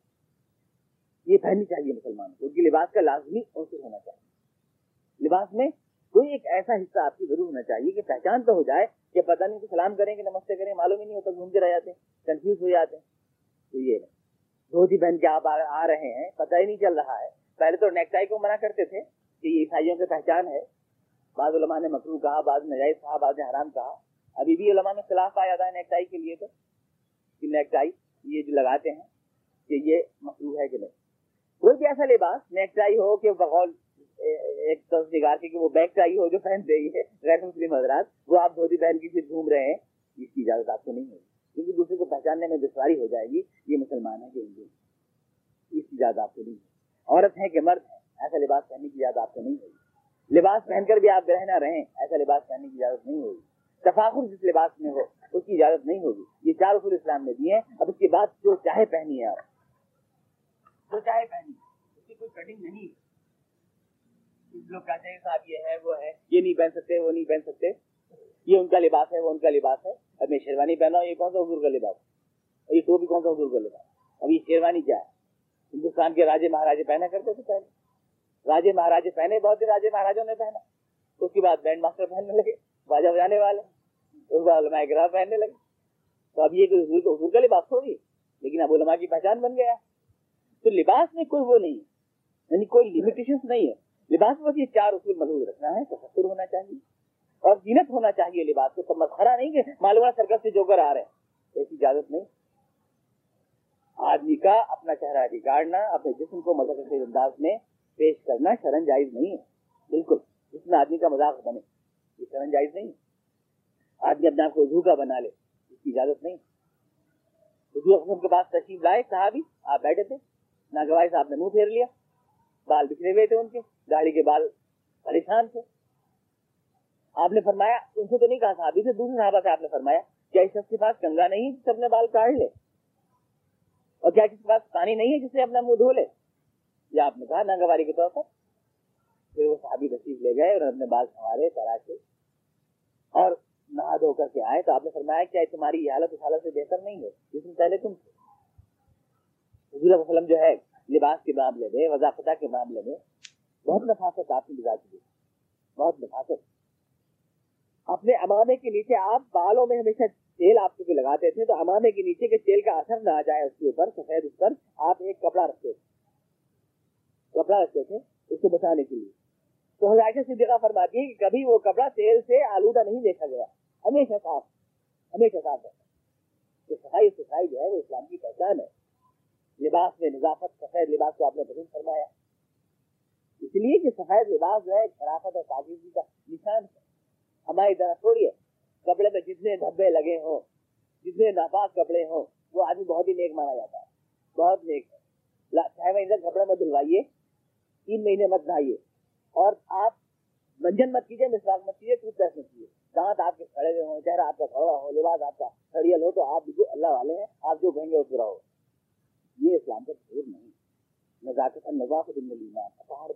یہ پہننی چاہیے مسلمان کو۔ ان کی لباس کا لازمی عنصر ہونا چاہیے۔ لباس میں کوئی ایک ایسا حصہ آپ کی ضرور ہونا چاہیے کہ پہچان تو ہو جائے کہ پتہ نہیں کہ سلام کریں کہ نمستے کریں، معلوم ہی نہیں ہوتا گھومتے رہ جاتے ہیں کنفیوز ہو جاتے ہیں۔ تو یہ دھوتی جی بہن کے آپ آ رہے ہیں، پتہ ہی نہیں چل رہا ہے۔ پہلے تو نیکٹائی کو منع کرتے تھے کہ یہ عیسائیوں کی پہچان ہے۔ بعض علماء نے مکرو کہا، بعض نجائز کہا، بعض نے حرام کہا۔ ابھی بھی علماء میں خلاف آیا تھا نیکٹائی کے لیے تو کہ نیکٹائی یہ جو لگاتے ہیں کہ یہ مکرو ہے کہ نہیں۔ کوئی بھی ایسا لباس نیکٹائی ہو کہ بغول ایک نگار کے کہ وہ بیک ٹائی ہو جو پہن رہی ہے، غیر مسلم حضرات، وہ آپ دھوتی پہن کی پھر گھوم رہے ہیں۔ اس کی اجازت آپ کو نہیں ہوگی۔ کیونکہ دوسرے کو پہچاننے میں دشواری ہو جائے گی، یہ مسلمان ہے کہ ہندو اس کی اجازت آپ کو نہیں ہوگی۔ عورت ہے کہ مرد ہے ایسا لباس پہننے کی اجازت آپ کو نہیں ہوگی۔ لباس پہن کر بھی آپ رہنا رہیں، ایسا لباس پہننے کی اجازت نہیں ہوگی۔ تفاخر جس لباس میں ہو، اس کی اجازت نہیں ہوگی۔ یہ چار اصول اسلام نے دیے ہیں۔ اب اس کے بعد جو چاہے پہنی ہے آپ۔ جو چاہے پہنی اس کی کوئی کٹنگ نہیں ہے۔ لوگ کہتے ہیں صاحب یہ ہے، وہ ہے۔ یہ نہیں پہن سکتے، وہ نہیں پہن سکتے۔ یہ ان کا لباس ہے، وہ ان کا لباس ہے۔ اب میں شیروانی پہنا ہوں، یہ کون سا حضور کا لباس؟ اور یہ ٹوپی کون سا حضور کا لباس؟ اب یہ شیروانی کیا ہے؟ ہندوستان کے راجے مہاراجے پہنا کرتے تھے پہلے۔ راجے مہاراجے پہنے، بہت سے راجے مہاراجوں نے پہنا۔ اس کے بعد بینڈ ماسٹر پہننے لگے باجا بجانے والے۔ اس بعد علماء گراہ پہننے لگے۔ تو اب یہ حضور کا حضور کا لباس تھوڑی لیکن اب علماء کی پہچان بن گیا۔ تو لباس میں کوئی وہ نہیں ہے یعنی کوئی لمیٹیشن نہیں ہے۔ لباس میں یہ چار اصول محدود رکھنا ہے تصور ہونا چاہیے اور زینت ہونا چاہیے لباس کو تو مسخرا نہیں کہ معلومات سرکس سے جو کر آ رہے ہیں۔ ایسی اجازت نہیں۔ آدمی کا اپنا چہرہ بگاڑنا، اپنے جسم کو مذہب کے انداز میں پیش کرنا شرن جائز نہیں ہے۔ بالکل، جس میں آدمی کا مذاق بنے، یہ شرن جائز نہیں۔ آدمی اپنے آپ کو جھوکا بنا لے، اس کی اجازت نہیں۔ حضور کے پاس تشریف لائے، صحابی، آپ بیٹھے تھے ناگوائی صاحب نے منہ پھیر لیا، بال بکھرے ہوئے تھے ان کے۔ گاڑی کے بال پریشان تھے۔ آپ نے فرمایا، ان سے تو نہیں کہا صحابی سے دوسرے صحابہ سے آپ نے فرمایا کیا اس شخص کے پاس کنگا نہیں جس سے اپنے بال کاٹ لے۔ اور کیا کسی کے پاس پانی نہیں ہے جس سے اپنا منہ دھو لے؟ یا آپ نے کہا ناگواری کے طور پر۔ پھر وہ صحابی تشریف لے گئے اور اپنے بال سنوارے تراشے اور نہا دھو کر کے آئے تو آپ نے فرمایا، کیا تمہاری یہ حالت اس حالت سے بہتر نہیں ہے؟ جس میں پہلے تم حضور وسلم جو ہے، لباس کے معاملے میں وضافتہ کے معاملے میں بہت نفاست آپ نے گزار کی بہت نفاست اپنے امامے کے نیچے آپ بالوں میں ہمیشہ تیل آپ کو لگاتے تھے، تو امامے کے نیچے کے تیل کا اثر نہ آ جائے اس کے اوپر، سفید اس پر آپ ایک کپڑا رکھتے تھے۔ کپڑا رکھتے تھے اس کو بچانے کے لیے۔ تو حضرت صدیقہ فرماتی ہے کہ کبھی وہ کپڑا تیل سے آلودہ نہیں دیکھا گیا۔ ہمیشہ صاف ہمیشہ صاف ہے۔ کہ صفائی صفائی جو ہے، وہ اسلام کی پہچان ہے۔ لباس میں نظافت، سفید لباس کو آپ نے پسند فرمایا۔ اس لیے کہ سفید لباس جو ہے خرافت اور پاکیزگی کا نشان ہے ہماری طرح تھوڑی ہے کپڑے میں جتنے دھبے لگے ہوں جتنے ناپاک کپڑے ہوں وہ آدمی بہت ہی نیک مانا جاتا ہے بہت نیک ہے چھ مہینے تک کپڑے میں دھلوائیے تین مہینے مت نہائیے اور آپ منجن مت کیجیے مسواک مت کیجیے ٹوتھ برش مت کیجیے دانت آپ کے کھڑے ہوئے ہوں چہرہ آپ کا کھڑا ہو لباس آپ کا کھڑیل ہو تو آپ بالکل اللہ والے ہیں آپ جو کہیں گے وہ پورا ہو یہ اسلام کا ضرور نہیں نزاکت نظافت اطہار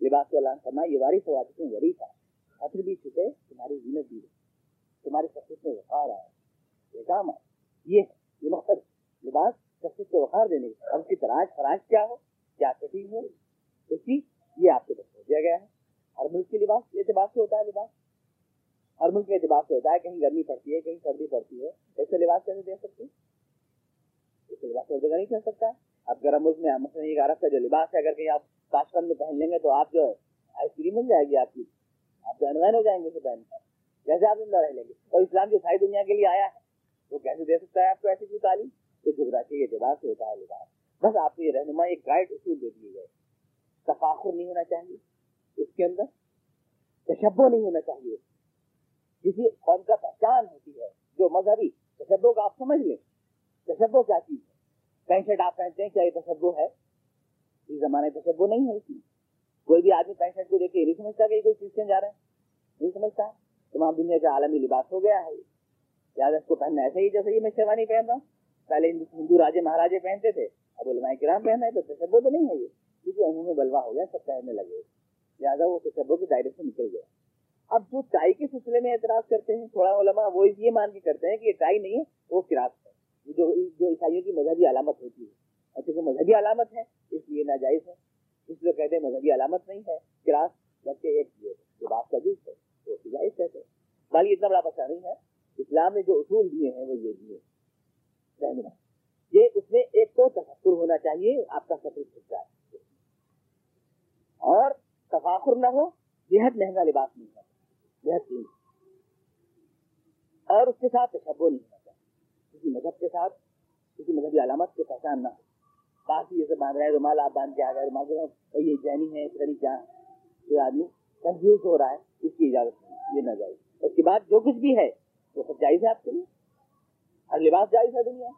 لباس کو اللہ فرما یہ واری سواد وری تھا۔ خطر بھی چھپے، تمہاری زینت بھی تمہاری شخصیت میں وقار آئے یہ کام ہے۔ یہ ہے، یہ مقصد لباس شخصیت کو وقار دینے کی اب کی تراش فراش کیا ہو؟ کیا کٹنگ ہو؟ اسی یہ آپ کے پاس دیا گیا ہے۔ ہر ملک کے لباس اعتبار سے ہوتا ہے لباس۔ ہر ملک کے اعتبار سے ہوتا ہے، کہیں گرمی پڑتی ہے، کہیں سردی پڑتی ہے۔ ایسے لباس کیسے دے سکتے ایسے لباس ہر جگہ نہیں کہہ سکتا۔ ہے اب گرم ملک میں مثلاً ایک عرب کا جو لباس ہے، اگر کہیں آپ تاشکند میں پہن لیں گے تو آپ جو ہے، آئس کریم مل جائے گی آپ کی۔ آپ انوین ہو جائیں گے اسے پہن کر۔ کیسے آپ زندہ رہ لیں گے؟ اور اسلام جو ساری دنیا کے لیے آیا ہے، وہ کیسے دے سکتا ہے آپ کو ایسی کوئی تعلیم؟ تو جغرافی کے اعتبار سے ہوتا ہے لباس۔ بس آپ کو یہ رہنما، ایک گائڈ اصول دے دیے گئے۔ تفاخر نہیں ہونا چاہیے اس کے اندر۔ تشبو نہیں ہونا چاہیے۔ کسی قوم کا پہچان ہوتی ہے جو مذہبی تشبو کا آپ سمجھ لیں۔ تشبو کیا چیز؟ ہے پینٹ شرٹ آپ پہنتے ہیں، کیا یہ تشبو ہے؟ اس زمانے تشبو نہیں ہے اس میں۔ کوئی بھی آدمی پینٹ شرٹ کو دیکھ کے نہیں سمجھتا کہ یہ کوئی کرسچن جا رہے ہیں نہیں سمجھتا۔ تمام دنیا کا عالمی لباس ہو گیا ہے۔ لہٰذا اس کو پہننا ایسے ہی جیسے یہ میں شیروانی پہنتا ہوں۔ پہلے ہندو راجے، مہاراجے پہنتے تھے۔ اب علماء کرام پہنا ہے تو تشبو تو نہیں ہے یہ۔ کیونکہ عموم میں بلوا ہو گیا، سب پہننے لگے لہٰذا وہ تشبو کے دائرے سے نکل گیا۔ اب جو ٹائی کے سلسلے میں اعتراض کرتے ہیں، تھوڑا علماء وہ یہ مان کے کرتے ہیں کہ یہ ٹائی نہیں ہے، وہ کراس جو جو عیسائیوں کی مذہبی علامت ہوتی ہے۔ اچھا، اور چونکہ مذہبی علامت ہے، اس لیے ناجائز ہے۔ اس لیے کہتے ہیں مذہبی علامت نہیں ہے کراس بلکہ ایک لباس کا جوس ہے تو جائز کہتے ہیں بالی اتنا بڑا مسئلہ نہیں ہے، اسلام نے جو اصول دیے ہیں، وہ یہ دیے۔ رہنا یہ اس میں ایک تو تفکر ہونا چاہیے، آپ کا سفر چھٹا ہے۔ اور تفاخر نہ ہو، بےحد مہنگا لباس نہیں ہے، بےحد قیمت۔ اور اس کے ساتھ تشبو نہیں ہونا کسی مذہب کے ساتھ، کسی مذہبی علامت کی پہچان نہ ہو۔ باقی جیسے باندھ رہے رومال، آپ باندھ کے آ گئے، رومال یہ جینی ہے اس طرح کیا کوئی آدمی کنفیوز ہو رہا ہے، اس کی اجازت نہیں، یہ نہ جائے۔ اس کے بعد جو کچھ بھی ہے، وہ سب جائز ہے آپ کے لیے۔ ہر لباس جائز ہے دنیا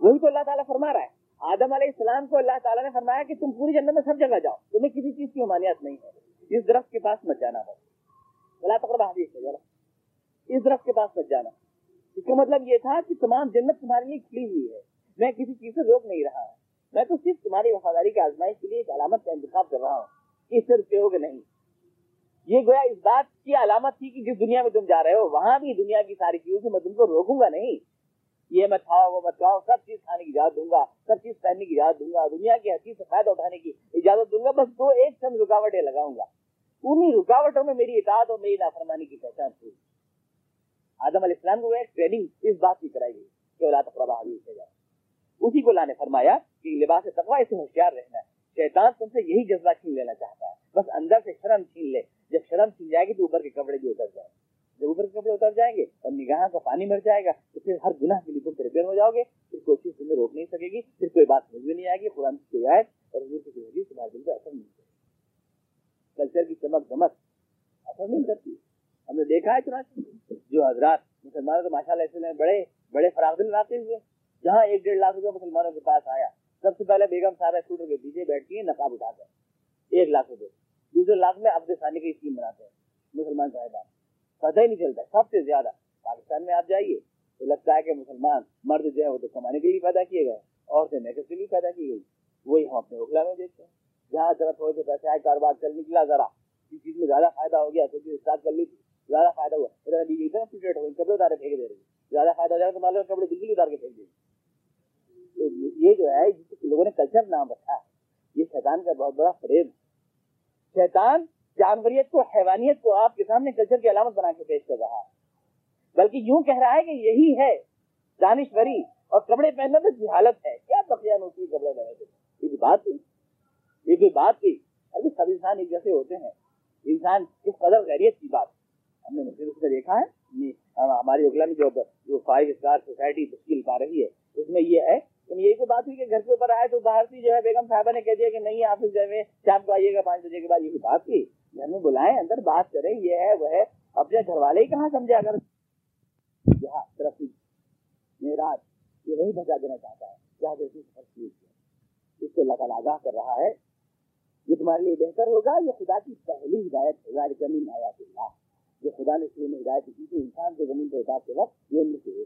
وہی تو اللہ تعالیٰ فرما رہا ہے۔ آدم علیہ السلام کو اللہ تعالیٰ نے فرمایا کہ تم پوری جنت میں سب جگہ جاؤ، تمہیں کسی چیز کی ممانعت نہیں ہے۔ اس درخت کے پاس مت جانا ہے اللہ تقرب حدیث ہے ذرا اس درخت کے پاس مت جانا۔ اس کا مطلب یہ تھا کہ تمام جنت تمہارے لیے کھلی ہوئی ہے۔ میں کسی چیز سے روک نہیں رہا۔ میں تو صرف تمہاری وفاداری کی آزمائش کے لیے ایک علامت کا انتخاب کر رہا ہوں کہ اس سے رکے ہوگے نہیں۔ یہ گویا اس بات کی علامت تھی کہ جس دنیا میں تم جا رہے ہو، وہاں بھی دنیا کی ساری چیزوں سے میں تم کو روکوں گا نہیں۔ یہ مت کھاؤ وہ مت کھاؤ سب چیز کھانے کی اجازت دوں گا، سب چیز پہننے کی اجازت دوں گا، دنیا کی ہر چیز سے فائدہ اٹھانے کی اجازت دوں گا، بس دو ایک چند رکاوٹیں لگاؤں گا۔ انہیں رکاوٹوں میں میری اطاعت اور میری نافرمانی کی پہچان ہوئی آدم علیہ السلام کو ٹریننگ اس بات کی کرائی گئی کہ اولاد اقربا حدیث سے جائے۔ اسی کو لانے فرمایا کہ لباس تقوی سے ہوشیار رہنا ہے۔ شیطان تم سے یہی جذبہ چھین لینا چاہتا ہے۔ بس اندر سے شرم چھین لے۔ جب شرم چھین جائے گی تو اوپر کے کپڑے بھی اتر جائیں۔ گے جب اوپر کے کپڑے اتر جائیں گے اور نگاہ کا پانی مر جائے گا، تو پھر ہر گناہ کے لیے تم پریپیئر ہو جاؤ گے۔ پھر کوئی چیز تمہیں روک نہیں سکے گی۔ پھر کوئی بات سمجھ میں نہیں آئے گی۔ قرآن کی کوئی آیت اور حضور کی کوئی حدیث تمہارے دل پہ اثر نہیں کرے کلچر کی چمک دمک اثر نہیں کرتی۔ ہم نے دیکھا ہے چنانچہ جو حضرات مسلمانوں تو ماشاء اللہ ایسے بڑے بڑے فراغ دل لاتے ہوئے، جہاں ایک ڈیڑھ لاکھ روپے مسلمانوں کے پاس آیا۔ سب سے پہلے بیگم صاحب اسکوٹر کے پیچھے بیٹھتی ہیں نقاب اٹھا کر، ایک لاکھ روپے۔ دوسرے لاکھ میں عبد ثانی کی اسکیم بناتے ہیں، مسلمان صاحبان پتہ ہی نہیں چلتا، سب سے زیادہ۔ پاکستان میں آپ جائیے تو لگتا ہے کہ مسلمان مرد جو ہے وہ تو کمانے کے لیے پیدا کیے گئے عورتیں میکپ کے لیے پیدا کی گئی وہی ہم اپنے اوکھلا میں دیکھتے ہیں۔ جہاں ذرا تھوڑے سے پیسے آئے کاروبار چل نکلا ذرا، کسی چیز میں زیادہ فائدہ ہو گیا کوئی چیز اسٹارٹ کر لی تھی۔ زیادہ فائدہ ہوا ادھر بیوی اتنا فٹریٹ ہو کپڑے اتارے پھینک دے رہی زیادہ فائدہ ہو جائے تو مان کپڑے بالکل اتار کے پھینک دے تو یہ جو ہے جس لوگوں نے کلچر نام رکھا ہے یہ شیطان کا بہت بڑا فریب شیطان جانوریت کو حیوانیت کو آپ کے سامنے کلچر کی علامت بنا کے پیش کر رہا ہے بلکہ یوں کہہ رہا ہے کہ یہی ہے دانشوری اور کپڑے پہننا تو جہالت ہے کیا تقیان ہوتی ہے کپڑے پہننے سے یہ بات تھی یہ کوئی بات تھی ابھی سب انسان ایک جیسے ہوتے ہیں انسان کس قدر غیریت کی بات ہم نے مسلم سے دیکھا ہے۔ یعنی ہماری اگلا میں جو جو فائیو اسٹار سوسائٹی تشکیل پا رہی ہے، اس میں یہ ہے کہ یعنی یہی کوئی بات ہوئی کہ گھر کے اوپر آئے تو باہر سے جو ہے بیگم صاحبہ نے کہہ دیا کہ نہیں آفس جو ہے شام کو آئیے گا، پانچ بجے کے بعد یہ بات تھی گھر میں بلائیں، اندر بات کریں، یہ ہے، وہ ہے۔ اپنے گھر والے ہی کہاں سمجھے اگر یہاں ترقی میرا یہ وہی بچا دینا چاہتا ہے، جہاں سے اس کو لگا آگاہ کر رہا ہے۔ یہ تمہارے لیے بہتر ہوگا، یہ خدا کی پہلی ہدایت ہے زمین آیات اللہ۔ جو خدا نے شروع میں ہدایت کی تھی انسان کو زمین پہ اتارتے وقت یہ ان سے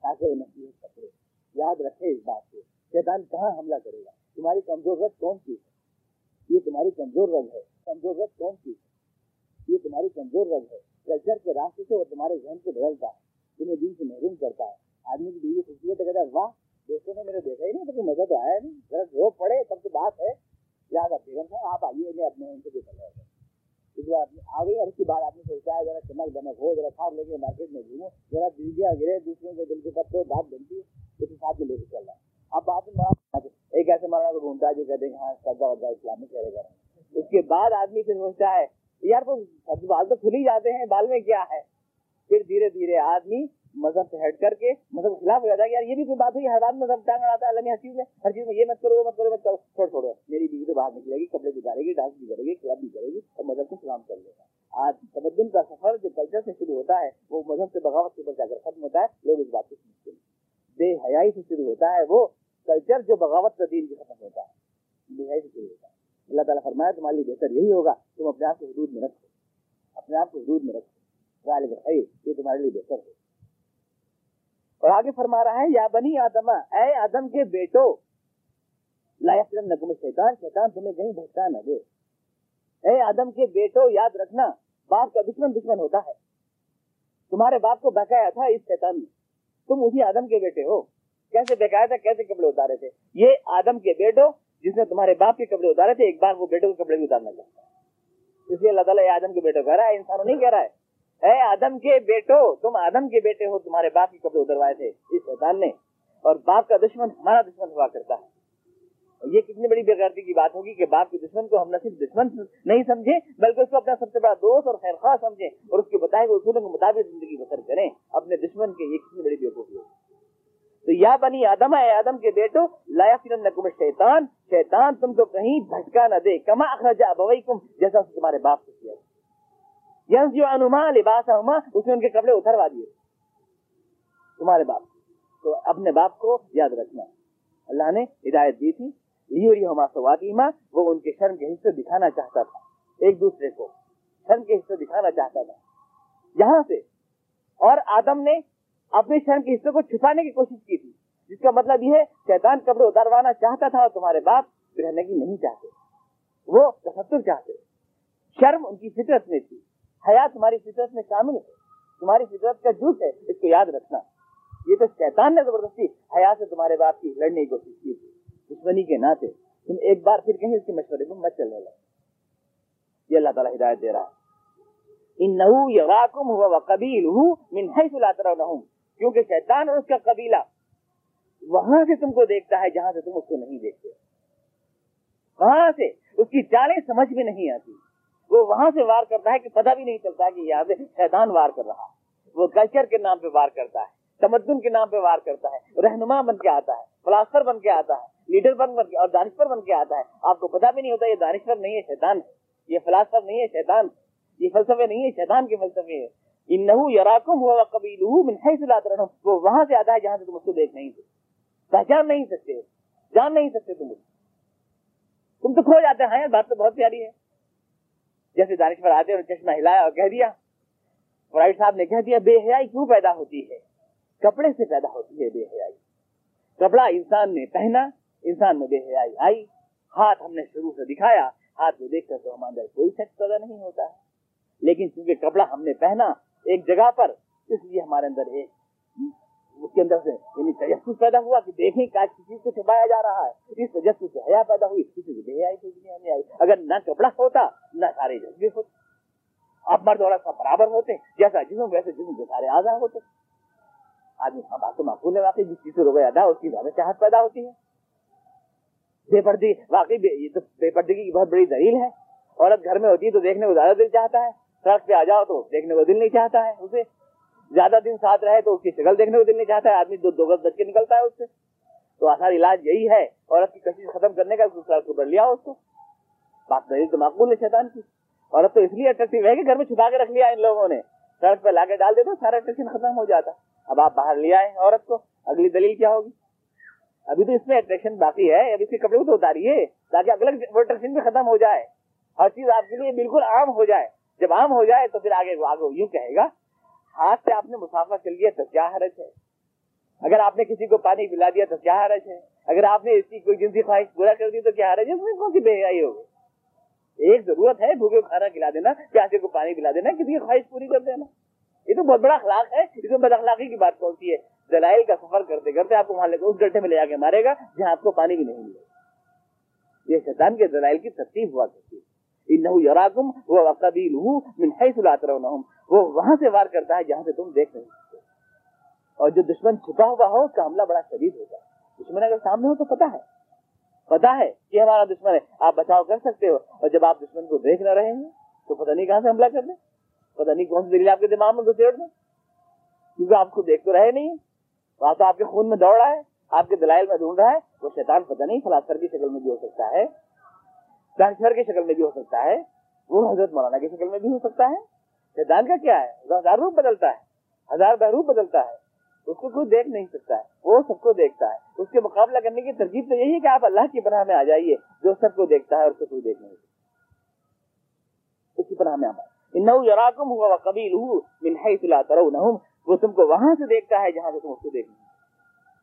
تاکہ وہ نصیحت پکڑے یاد رکھے اس بات کو۔ شیطان کہاں حملہ کرے گا؟ تمہاری کمزور رت کون سی ہے؟ یہ تمہاری کمزور رنگ ہے۔ کمزور رت کون سی ہے؟ یہ تمہاری کمزور رنگ ہے۔ کلچر کے راستے سے وہ تمہارے ذہن کو بدلتا ہے۔ تمہیں دن سے محروم کرتا ہے۔ آدمی کی بیوی خوبصورت کہتا ہے، واہ، دوستوں نے میرے دیکھا ہی نہیں تو مزہ تو آیا نہیں۔ ذرا رو پڑے، تب تو بات ہے۔ یاد بیگم صاحب آپ آئیے میں اپنے ان سے بھی کر رہے اس بار آ گئی اور اس کے بعد آدمی سوچتا ہے، ذرا چمک دمک ہو، ذرا کھاؤ لے کے مارکیٹ میں گھومو، ذرا بیجیاں گرے، دوسروں کے دل کے پتوں بات بنتی ہے، اس حساب میں لے کے چل رہا ہے۔ اب بات میں ایک ایسے مولانا کو ڈھونڈتا ہے جو کہتے ہیں ہاں سردا وردا اسلامی کرے گا اس کے بعد آدمی پھر سوچتا ہے، یار وہ بال تو کھل ہی جاتے ہیں بال میں کیا ہے؟ پھر دھیرے دھیرے آدمی مذہب سے ہٹ کر کے مذہب کے خلاف ہو جاتا ہے یار یہ بھی کوئی بات ہوئی، ہر بات مذہب ٹانگ آتا ہے اللہ ہر چیز میں، ہر چیز میں یہ مت کرو مت کرو مت کرو، چھوڑ چھوڑو میری بیوی تو باہر نکلے گی، کپڑے گزارے گی، ڈانس بھی کرے گی، کلب بھی کرے گی اور مذہب کو سلام کر لے گا۔ آج تمدن کا سفر جو کلچر سے شروع ہوتا ہے، وہ مذہب سے بغاوت کے اوپر جا کر ختم ہوتا ہے، لوگ اس بات کو سمجھتے ہیں بے حیائی سے شروع ہوتا ہے وہ کلچر جو بغاوت کا دین سے ختم ہوتا ہے۔ بے حیائی سے شروع ہوتا ہے۔ اللہ تعالیٰ فرمایا، تمہارے لیے بہتر یہی ہوگا، تم اپنے آپ کو حدود میں رکھو۔ اپنے آپ کو حدود میں رکھو۔ غالب ہے یہ تمہارے لیے بہتر ہے اور آگے فرما رہا ہے، یا بنی آدم، اے آدم کے بیٹو نگم شیطان شیطان تمہیں کہیں بھٹکا نہ دے۔ اے آدم کے بیٹو، یاد رکھنا، باپ کا دشمن دشمن ہوتا ہے۔ تمہارے باپ کو بہکایا تھا اس شیطان نے۔ تم اسی آدم کے بیٹے ہو۔ کیسے بہکایا تھا؟ کیسے کپڑے اتارے تھے؟ یہ آدم کے بیٹو، جس نے تمہارے باپ کے کپڑے اتارے تھے، ایک بار وہ بیٹوں کے کپڑے بھی اتارنا چاہتا ہے۔ اس لیے اللہ تعالیٰ آدم کے بیٹو کہہ رہا ہے، انسانوں نہیں کہہ رہا ہے۔ اے آدم کے بیٹو، تم آدم کے بیٹے ہو، تمہارے باپ کے کپڑے اتروائے تھے اس شیطان نے، اور باپ کا دشمن ہمارا دشمن ہوا کرتا ہے۔ یہ کتنی بڑی بےغیرتی کی بات ہوگی کہ باپ کے دشمن کو ہم نہ صرف دشمن نہیں سمجھے بلکہ اس کو اپنا سب سے بڑا دوست اور خیر خواہ سمجھے اور اس کے بتائے ہوئے اصولوں کے مطابق زندگی بسر کریں، اپنے دشمن کے یہ کتنی بڑی بےقوفی ہوگی۔ تو یا بنی آدم ہے آدم کے بیٹو لایا فرن شیطان شیطان تم کو کہیں بھٹکا نہ دے، کما اخرجا ابویکم، جیسا تمہارے باپ کو کیا۔ یس جو انما لباس اس نے ان کے کپڑے اتروا دیے۔ تمہارے باپ تو اپنے باپ کو یاد رکھنا۔ اللہ نے ہدایت دی تھی۔ وہ ان کے شرم کے حصے دکھانا چاہتا تھا۔ ایک دوسرے کو شرم کے حصے دکھانا چاہتا تھا۔ یہاں سے اور آدم نے اپنے شرم کے حصے کو چھپانے کی کوشش کی تھی۔ جس کا مطلب یہ ہے، شیطان کپڑے اتاروانا چاہتا تھا اور تمہارے باپ رہنے کی نہیں چاہتے۔ وہ تصور چاہتے۔ شرم ان کی فطرت میں تھی۔ حیا تمہاری فطرت میں شامل ہے۔ تمہاری فطرت کا جھوٹ ہے، اس کو یاد رکھنا۔ یہ تو شیطان نے زبردستی حیا سے تمہارے باپ کی لڑنے کی کوشش کی تھی۔ دشمنی کے ناطے۔ تم ایک بار پھر کہیں اس کے مشورے کو مت چلنے لگے یہ اللہ تعالیٰ ہدایت دے رہا ہے۔ ان نحو یراکم ہوا قبیل من حیث لا ترونہم۔ کیونکہ شیطان اور اس کا قبیلہ وہاں سے تم کو دیکھتا ہے، جہاں سے تم اس کو نہیں دیکھتے۔ وہاں سے اس کی چالیں سمجھ میں نہیں آتی۔ وہ وہاں سے وار کرتا ہے کہ پتہ بھی نہیں چلتا کہ یہاں سے شیطان وار کر رہا وہ کلچر کے نام پہ وار کرتا ہے، تمدن کے نام پہ وار کرتا ہے، رہنما بن کے آتا ہے، فلاسفر بن کے آتا ہے، لیڈر بن بن کے اور دانشور بن کے آتا ہے۔ آپ کو پتا بھی نہیں ہوتا یہ دانشور نہیں ہے، شیطان ہے۔ یہ فلاسفر نہیں ہے، شیطان یہ فلسفے نہیں ہے، شیطان کے فلسفے ہے انہو یراکم ہوا قبیلہ من حیث لا ترونہم وہ وہاں سے آتا ہے جہاں سے تم اس کو دیکھ نہیں سکتے۔ پہچان نہیں سکتے، جان نہیں سکتے تم تم تو کھو جاتے ہیں ہاں بات تو بہت پیاری ہے۔ جیسے دانش پر آتے اور چشمہ ہلایا اور کہہ دیا فرائڈ صاحب نے کہہ دیا، بے حیائی کیوں پیدا ہوتی ہے؟ کپڑے سے پیدا ہوتی ہے بے حیائی۔ کپڑا انسان نے پہنا، انسان میں بے حیائی آئی۔ ہاتھ ہم نے شروع سے دکھایا، ہاتھ کو دیکھ کر تو ہمارے اندر کوئی شک پیدا نہیں ہوتا۔ ہے لیکن چونکہ کپڑا ہم نے پہنا ایک جگہ پر، اس لیے ہمارے اندر ایک اس کے اندر سے یعنی تجسس پیدا ہوا کہ دیکھیں کسی چیز کو چھپایا جا رہا ہے۔ اس تجسس سے حیا پیدا ہوئی کسی سے بے آئی دنیا میں آئی۔ اگر نہ کپڑا ہوتا، نہ سارے جذبے ہوتے۔ اب مرد عورت سب برابر ہوتے ہیں جیسا جسم، ویسے جسم کے سارے آزاد ہوتے۔ آدمی ہاں بات تو معقول ہے واقعی جس چیز سے روبے ادا، اس کی زیادہ چاہت پیدا ہوتی ہے۔ بے پردی واقعی یہ تو بے پردگی کی بہت بڑی دلیل ہے۔ عورت گھر میں ہوتی ہے تو دیکھنے کو زیادہ دل چاہتا ہے، سڑک پہ آ جاؤ تو دیکھنے کو دل نہیں چاہتا ہے، اسے زیادہ دن ساتھ رہے تو اس کی شکل دیکھنے کو دل نہیں چاہتا ہے، آدمی دو دو گز بچ کے نکلتا ہے اس سے۔ تو آسان علاج یہی ہے، عورت کی کشش ختم کرنے کا کر لیا اس کو۔ بات دلیل تو معقول ہے شیطان کی۔ عورت تو اس لیے اٹریکٹیو ہے کہ گھر میں چھپا کے رکھ لیا ان لوگوں نے۔ سڑک پہ لا کے ڈال دیتے، سارا اٹریکشن ختم ہو جاتا۔ اب آپ باہر لے آئے عورت کو، اگلی دلیل کیا ہوگی؟ ابھی تو اس میں اٹریکشن باقی ہے ابھی اس کے کپڑے کو تو اتاریے، تاکہ اگلا اٹریکشن بھی ختم ہو جائے۔ ہر چیز آپ کے لیے بالکل عام ہو جائے۔ جب عام ہو جائے تو پھر آگے آگے یوں کہے گا ہاتھ سے آپ نے مسافر کر لیا تو کیا حرج ہے اگر آپ نے کسی کو پانی پلا دیا تو کیا حرج ہے اگر آپ نے اس کی کوئی جنسی خواہش پورا کر دی تو کیا حرج ہے؟ اس میں کون سی بے حیائی ہوگی؟ ایک ضرورت ہے بھوکے کھانا کھلا دینا، پیاسے کو پانی پلا دینا، کسی کی خواہش پوری کر دینا۔ یہ تو بہت بڑا اخلاق ہے۔ اس میں بد اخلاقی کی بات کون سی ہے؟ دلائل کا سفر کرتے کرتے آپ کو وہاں لے کر اس گڈھے میں لے جا کے مارے گا جہاں آپ کو پانی بھی نہیں ملے۔ یہ شیطان کے دلائل کی ترتیب ہوا کرتی ہے۔ انہو یراکم وہ من حیث لا ترونہم۔ وہ وہاں سے وار کرتا ہے جہاں سے تم دیکھ نہیں سکتے اور جو دشمن چھپا ہوا ہو اس کا حملہ بڑا شدید ہوتا ہے۔ دشمن اگر سامنے ہو تو پتا ہے۔ پتا ہے کہ ہمارا دشمن ہے۔ آپ بچاؤ کر سکتے ہو۔ اور جب آپ دشمن کو دیکھ نہ رہے ہیں تو پتہ نہیں کہاں سے حملہ کر دیں۔ پتہ نہیں کون سی دلیل آپ کے دماغ میں گھسیڑ دیں۔ کیونکہ آپ کو دیکھ تو رہے نہیں وہاں تو آپ کے خون میں دوڑ رہا ہے۔ آپ کے دلائل میں ڈھونڈ رہا ہے۔ وہ شیطان پتہ نہیں فلاسفر کی شکل میں بھی ہو سکتا ہے۔ کی شکل میں بھی ہو سکتا ہے۔ وہ حضرت مولانا کی شکل میں بھی ہو سکتا ہے۔ شیطان کا کیا ہے؟ ہزار روپ بدلتا ہے۔ ہزار بہروپ بدلتا ہے۔ اس کو کوئی دیکھ نہیں سکتا ہے۔ وہ سب کو دیکھتا ہے۔ اس کے مقابلہ کرنے کی ترکیب تو یہی ہے کہ آپ اللہ کی پناہ میں آ جائیے، جو سب کو دیکھتا ہے اور اس کو کوئی دیکھ نہیں سکتا۔ اس کی پناہ میں آ یراکم ہوا قبیل من حیث لا ترونہم۔ وہ تم کو وہاں سے دیکھتا ہے جہاں سے تم اس کو دیکھ نہیں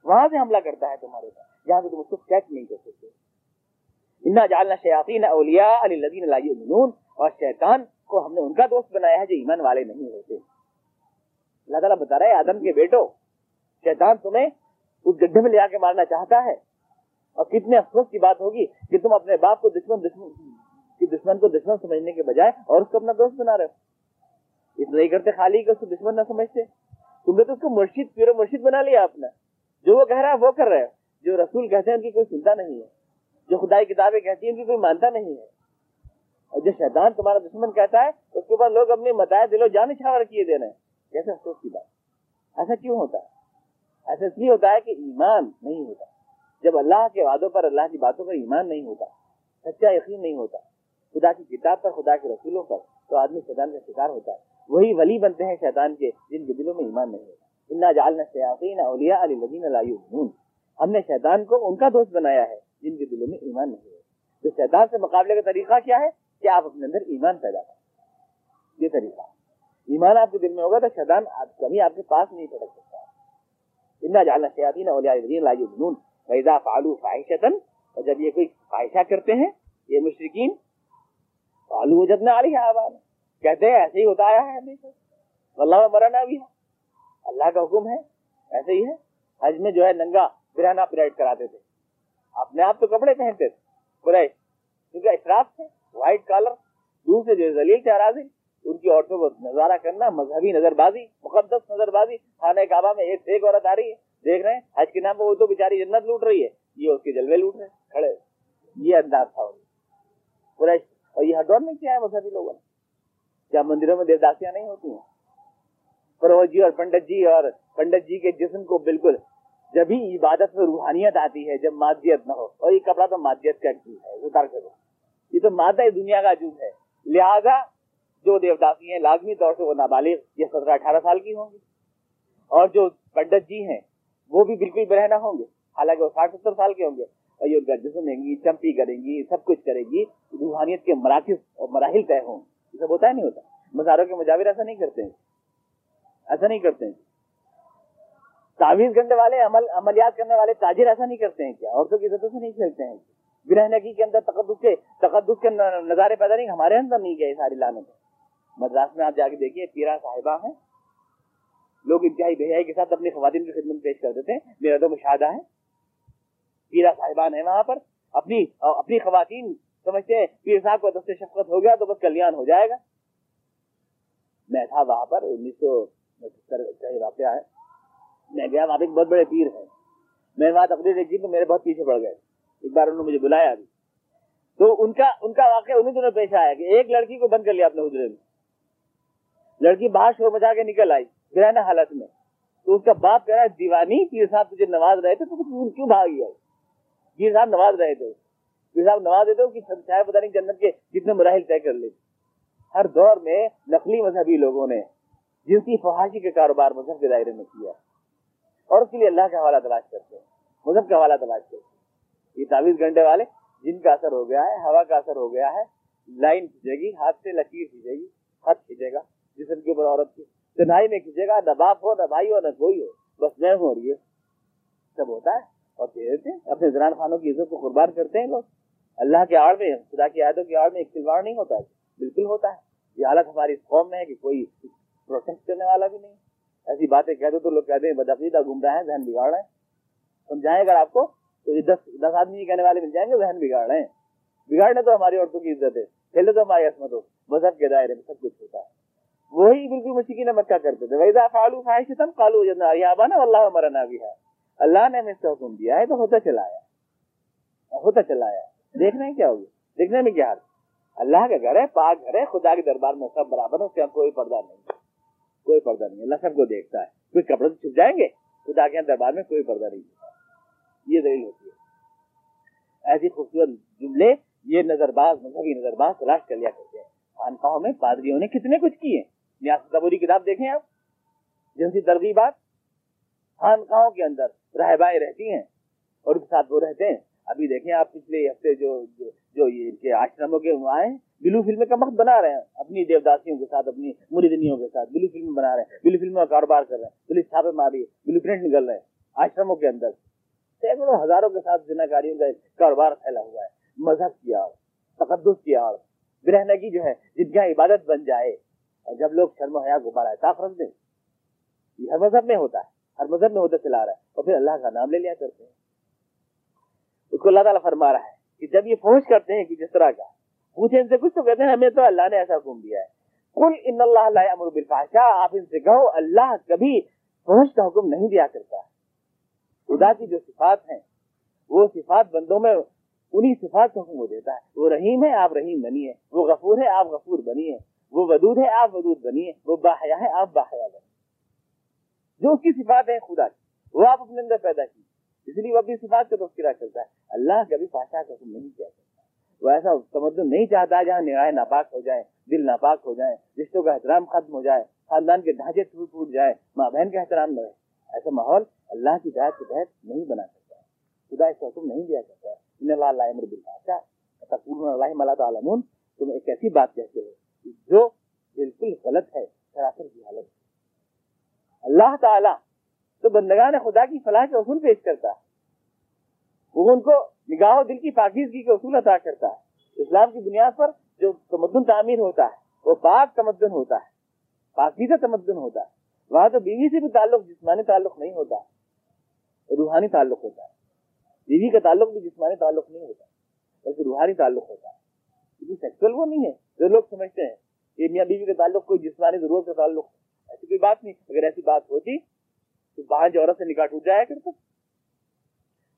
وہاں سے حملہ کرتا ہے تمہارے پاس جہاں سے تم اس کو چیک نہیں کر سکتے۔ انا جالنا شیاطین اولیاء علی الذین لا یؤمنون اور شیطان کو ہم نے ان کا دوست بنایا ہے جو ایمان والے نہیں ہوتے۔ اللہ تعالیٰ بتا رہا ہے، آدم کے بیٹو، شیطان تمہیں اس گڈھے میں لے آ کے مارنا چاہتا ہے۔ اور کتنے افسوس کی بات ہوگی کہ تم اپنے باپ کو دشمن دشمن کی دشمن کو دشمن سمجھنے کے بجائے اور اس کو اپنا دوست بنا رہے ہو۔ اتنا ہی کرتے خالی کہ اس کو دشمن نہ سمجھتے۔ تم نے تو اس کو مرشد، پیرو مرشد بنا لیا اپنا۔ جو وہ کہہ رہا ہے، وہ کر رہے ہو۔ جو رسول کہتے ہیں، ان کی کوئی سنتا نہیں ہے۔ جو خدائی کتابیں کہتی ہیں، ان کی کوئی مانتا نہیں ہے۔ اور جو شیطان تمہارا دشمن کہتا ہے، اس کے اوپر لوگ اپنے متائے دلو جان چھاور کیے دے رہے ہیں۔ کیسے افسوس کی بات؟ ایسا کیوں ہوتا ہے؟ ایسا اس لیے ہوتا ہے کہ ایمان نہیں ہوتا۔ جب اللہ کے وعدوں پر اللہ کی باتوں پر ایمان نہیں ہوتا، سچا یقین نہیں ہوتا، خدا کی کتاب پر، خدا کے رسولوں پر، تو آدمی شیطان کا شکار ہوتا ہے۔ وہی ولی بنتے ہیں شیطان کے، جن کے دلوں میں ایمان نہیں ہوتا۔ انا جالنا شیاطین اولیاء علی لدین ہم نے شیطان کو ان کا دوست بنایا ہے، جن کے دلوں میں ایمان نہیں ہے تو شیطان سے مقابلے کا طریقہ کیا ہے؟ کہ آپ اپنے اندر ایمان پیدا کریں۔ یہ طریقہ۔ ایمان آپ کے دل میں ہوگا تو شیطان کبھی آپ کے پاس نہیں پڑک سکتا۔ اتنا جالنا شیاطین اولیاء جنون فیضا فالو فاحشتن اور جب یہ کوئی خواہشہ کرتے ہیں، یہ مشرقین فالو وجدنا علیہ آباد کہتے ہیں، ایسے ہی ہوتا آیا ہے ہمیشہ۔ اللہ مرنا بھی ہے۔ اللہ کا حکم ہے، ایسے ہی ہے۔ حج میں جو ہے ننگا برہنا پریڈ کراتے تھے۔ اپنے آپ تو کپڑے پہنتے تھے۔ برائے کیونکہ اشراف تھے۔ وائٹ کالر دور سے جو زلیل تھے اراضی، ان کی عورتوں کو نظارہ کرنا، مذہبی نظر بازی مقدس نظر بازی خانہ کعبہ میں ایک سے ایک عورت آ رہی ہے، دیکھ رہے ہیں، حج کے نام پہ وہ تو بیچاری جنت لوٹ رہی ہے، یہ اس کے جلوے لوٹ رہے کھڑے یہ انداز تھا۔ قریش، اور یہ ہر دور میں کیا ہے مذہبی لوگوں نے؟ کیا مندروں میں دیوداسیاں نہیں ہوتی ہیں؟ پروت جی اور پنڈت جی اور پنڈت جی کے جسم کو بالکل جبھی عبادت میں روحانیت آتی ہے، جب مادیت نہ ہو، اور یہ کپڑا تو مادیت کا جز ہے اتار کرو یہ تو مادہ دنیا کا جز ہے۔ لہذا جو دیوداسی ہیں، لازمی طور سے وہ نابالغ، یہ سترہ اٹھارہ سال کی ہوں گی۔ اور جو پنڈت جی ہیں، وہ بھی بالکل برہنا ہوں گے۔ حالانکہ وہ ساٹھ ستر سال کے ہوں گے۔ اور یہ ان کا جسم دیں گی، چمپی کریں گی، سب کچھ کرے گی۔ روحانیت کے مراکز اور مراحل طے ہوں۔ یہ سب ہوتا ہے، نہیں ہوتا۔ مزاروں کے مجاور ایسا نہیں کرتے ہیں۔ ایسا نہیں کرتے ہیں۔ تعویذ کرنے والے، عمل، عملیات کرنے والے تاجر ایسا نہیں کرتے ہیں کیا؟ عورتوں کی عزتوں سے نہیں کھیلتے ہیں۔ گرہ نگی کے اندر تقدس کے تقدس کے نظارے پیدا نہیں، ہمارے اندر نہیں گئے ساری لانت مدراس میں آپ جا کے دیکھیے، پیرا صاحبہ ہیں۔ لوگ انتہائی بہیائی کے ساتھ اپنی خواتین کی خدمت پیش کر دیتے ہیں میرا تو مشاہدہ ہے پیرا صاحبان ہے وہاں پر۔ اپنی اپنی خواتین سمجھتے ہیں، پیر صاحب کو دست شفقت ہو گیا تو بس کلیان ہو جائے گا۔ میں تھا وہاں پر، انیس سو کا واقعہ ہے۔ میں گیا، وہاں پہ ایک بہت بڑے پیر ہیں۔ میں وہاں تقریر دیکھی تو میرے بہت پیچھے پڑ گئے۔ ایک بار انہوں نے مجھے بلایا ابھی تو ان کا ان کا واقعہ انہیں دنوں پیش آیا کہ ایک لڑکی کو بند کر لیا اپنے حجرے میں۔ لڑکی باہر شور مچا کے نکل آئی گرہنا حالت میں۔ تو اس کا باپ کہہ رہا ہے، دیوانی، پیر صاحب تجھے نواز رہے تھے، تو کیوں بھاگی آئی؟ پیر صاحب نواز رہے تھے۔ پیر صاحب نواز دیتے ہو کہ شاید پتہ نہیں جنت کے کتنے مراحل طے کر لیتے ہر دور میں نقلی مذہبی لوگوں نے جن کی فحاشی کے کاروبار مذہب کے دائرے میں کیا۔ اور اس کے لیے اللہ کا حوالہ تلاش کرتے ہیں۔ مذہب کا حوالہ تلاش کرتے ہیں۔ یہ تعویذ گھنٹے والے، جن کا اثر ہو گیا ہے، ہوا کا اثر ہو گیا ہے، لائن کھینچے گی، ہاتھ سے لکیر کھینچے گی ہاتھ کھینچے گا، جسم کے اوپر عورت کی چنائی میں کھینچے گا، نہ باپ ہو، نہ بھائی ہو، نہ کوئی ہو، بس میں ہوں اور یہ سب ہوتا ہے۔ اور کہتے ہیں، اپنے زران خانوں کی عزت کو قربان کرتے ہیں لوگ۔ اللہ کے آڑ میں، خدا کی عادتوں کی آڑ میں ایک کھلواڑ نہیں ہوتا ہے، بالکل ہوتا ہے۔ یہ حالت ہماری اس قوم میں ہے کہ کوئی پروٹیکٹ کرنے والا بھی نہیں۔ ایسی باتیں کہہ دو تو لوگ کہتے ہیں، بدعقیدہ گھوم رہے ہیں، ذہن بگاڑ رہے ہیں۔ سمجھائیں اگر آپ کو تو یہ دس دس آدمی یہ کہنے والے مل جائیں گے، ذہن بگاڑ رہے ہیں بگاڑنے تو ہماری عورتوں کی عزت ہے پہلے تو ہماری عصمت ہو، مذہب کے دائرے میں سب کچھ ہوتا ہے۔ وہی بالکل مشکی نے مکہ کرتے تھے ویسا فالو خواہش کالو اللہ اللہ مرنا بھی ہے اللہ نے ہمیں اس کا حکم دیا ہے، تو ہوتا چلایا۔ ہوتا چلایا۔ دیکھنا کیا ہوگی دیکھنے میں کیا حال؟ اللہ کا گھر ہے، پاک گھر ہے، خدا کے دربار میں سب برابر ہے اس کے کوئی پردہ نہیں۔ کوئی پردہ نہیں، اللہ سب کو دیکھتا ہے۔ کوئی کپڑے چھپ جائیں گے؟ خدا کے دربار میں کوئی پردہ نہیں۔ یہ دلیل ہوتی ہے۔ ایسی خوبصورت جملے یہ نظر باز مذہبی نظر باز تلاش کر لیا کرتے ہیں۔ خانقاہوں میں پادریوں نے کتنے کچھ کیے نیاست تبوری کتاب دیکھیں آپ۔ جنسی ترغیبات خانقاہوں کے اندر رہبائیں رہتی ہیں اور کے ساتھ وہ رہتے ہیں۔ ابھی دیکھیں آپ پچھلے ہفتے جو جو یہ ان کے آشرموں کے وہاں ہیں، بلو فلم کا وقت بنا رہے ہیں۔ اپنی دیوداسیوں کے ساتھ، اپنی مریدنیوں کے ساتھ بلو فلم بنا رہے ہیں۔ بلو فلم کا کاروبار کر رہے ہیں۔ پولیس چھاپے ماری بلو پرنٹ نکل رہے ہیں۔ آشرموں کے اندر سینکڑوں ہزاروں کے ساتھ جنا کاریوں کا کاروبار پھیلا ہوا ہے، مذہب کی آڑ، تقدس کی آڑ گرہنگی جو ہے جن کا عبادت بن جائے۔ اور جب لوگ شرم و حیا گبارا ہے صاف رکھ دیں، یہ ہر مذہب میں ہوتا ہے، ہر مذہب میں ہوتا چلا رہا ہے۔ اور پھر اللہ کا نام لے لیا کرتے ہیں۔ اس کو اللہ تعالیٰ فرما رہا ہے کہ جب یہ پہنچ کرتے ہیں کہ جس طرح کا پوچھے ان سے، کچھ تو کہتے ہیں، ہمیں تو اللہ نے ایسا حکم دیا ہے۔ کل ان اللہ امر بالفاشا آپ ان سے کہو، اللہ کبھی پہنچ کا حکم نہیں دیا کرتا۔ خدا کی جو صفات ہیں، وہ صفات بندوں میں انہی صفات کا حکم دیتا ہے۔ وہ رحیم ہے، آپ رحیم بنی ہے وہ غفور ہے، آپ غفور بنی ہے وہ ودود ہے، آپ ودود بنی ہے وہ باحیا ہے، آپ باحیا بنی جو اس کی صفات ہے خدا کی، وہ آپ اپنے اندر پیدا کی۔ اس لیے وہ اپنی صفات کا تذکرہ کرتا ہے۔ اللہ کبھی پاشا کا حکم نہیں کیا کرتا۔ وہ ایسا تمدن نہیں چاہتا جہاں نگاہیں ناپاک ہو جائے دل ناپاک ہو جائے رشتوں کا احترام ختم ہو جائے، خاندان کے ڈھانچے ٹوٹ ٹوٹ جائے ماں بہن کا احترام نہ رہے۔ ایسا ماحول اللہ کی دائت کے تحت نہیں بنا سکتا۔ خدا اس کا حکم نہیں دیا کرتا ہے ان اللہ اللہ امر بالباشا تقول اللہ ملا عالمون تم ایک ایسی بات کہتے ہو جو بالکل غلط ہے، سراسر کی حالت۔ اللہ تعالیٰ تو بندگان خدا کی فلاح کے اصول پیش کرتا ہے۔ وہ ان کو نگاہ و دل کی پاکیزگی کے اصول عطا کرتا ہے۔ اسلام کی بنیاد پر جو تمدن تعمیر ہوتا ہے، وہ پاک تمدن ہوتا ہے۔ پاکیزہ تمدن ہوتا ہے۔ وہاں تو بیوی سے بھی تعلق، جسمانی تعلق نہیں ہوتا۔ ہے روحانی تعلق ہوتا ہے۔ بیوی کا تعلق بھی جسمانی تعلق نہیں ہوتا، بلکہ روحانی تعلق ہوتا ہے۔ لیکن سیکسل وہ نہیں ہے۔ جو لوگ سمجھتے ہیں کہ میاں بیوی کا تعلق کوئی جسمانی ضرورت کا تعلق ایسی کوئی بات نہیں، اگر ایسی بات ہوتی تو باہر جو عورت سے نکاح ٹوٹ جایا کرتا۔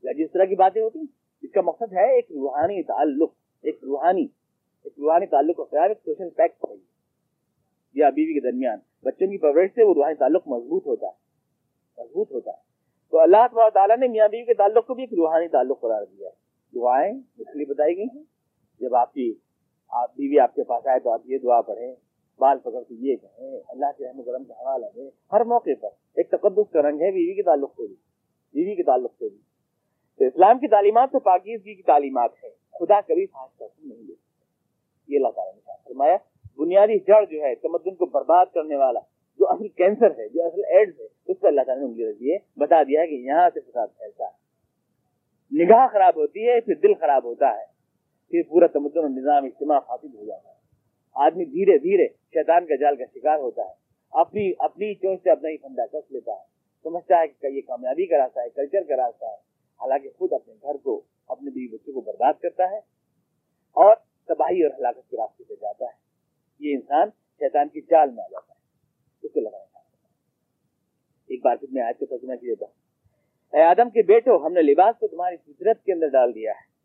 یا جس طرح کی باتیں ہوتی، اس کا مقصد ہے ایک روحانی تعلق، ایک روحانی ایک روحانی تعلق کا خیال، ایک سوشل پیکٹ ہے یا بیوی کے درمیان، بچوں کی پرورش سے وہ روحانی تعلق مضبوط ہوتا ہے، مضبوط ہوتا ہے۔ تو اللہ تبار تعالیٰ نے میاں بیوی کے تعلق کو بھی ایک روحانی تعلق قرار دیا ہے۔ دعائیں اس لیے بتائی گئی ہیں۔ جب آپ کی آپ بیوی آپ کے پاس آئے تو آپ یہ دعا پڑھیں، بال پکڑ کے یہ کہیں، اللہ کے رحم کرم کا حوالہ دیں۔ ہر موقع پر ایک تقدس کا رنگ ہے بیوی کے تعلق سے بھی۔ بیوی کے تعلق سے بھی۔ تو اسلام کی تعلیمات سے پاکیزگی کی تعلیمات ہے خدا کبھی خاص کر نہیں دے یہ اللہ تعالیٰ نے فرمایا، بنیادی جڑ جو ہے، تمدن کو برباد کرنے والا جو اصل کینسر ہے، جو اصل ایڈز ہے، اس پر اللہ تعالیٰ نے انگلی رکھی ہے، بتا دیا ہے کہ یہاں سے فساد پھیلتا ہے۔ نگاہ خراب ہوتی ہے، پھر دل خراب ہوتا ہے۔ پھر پورا تمدن اور نظام اجتماع حاصل ہو جاتا ہے۔ آدمی دھیرے دھیرے شیطان کا جال کا شکار ہوتا ہے۔ اپنی اپنی چوٹ سے اپنا ہی فنڈا کس لیتا ہے۔ سمجھتا ہے کہ یہ کامیابی کا راستہ ہے کلچر کا راستہ ہے۔ حالانکہ خود اپنے گھر کو، اپنے بیوی بچوں کو برباد کرتا ہے اور تباہی اور ہلاکت کے راستے پہ جاتا ہے۔ یہ انسان شیطان کی چال میں آ جاتا ہے۔ اس کو لگایا۔ ایک بار پھر میں آج کا ترجمہ کیا دیتا ہوں اے آدم کے بیٹو، ہم نے لباس کو تمہاری فطرت کے اندر ڈال دیا ہے۔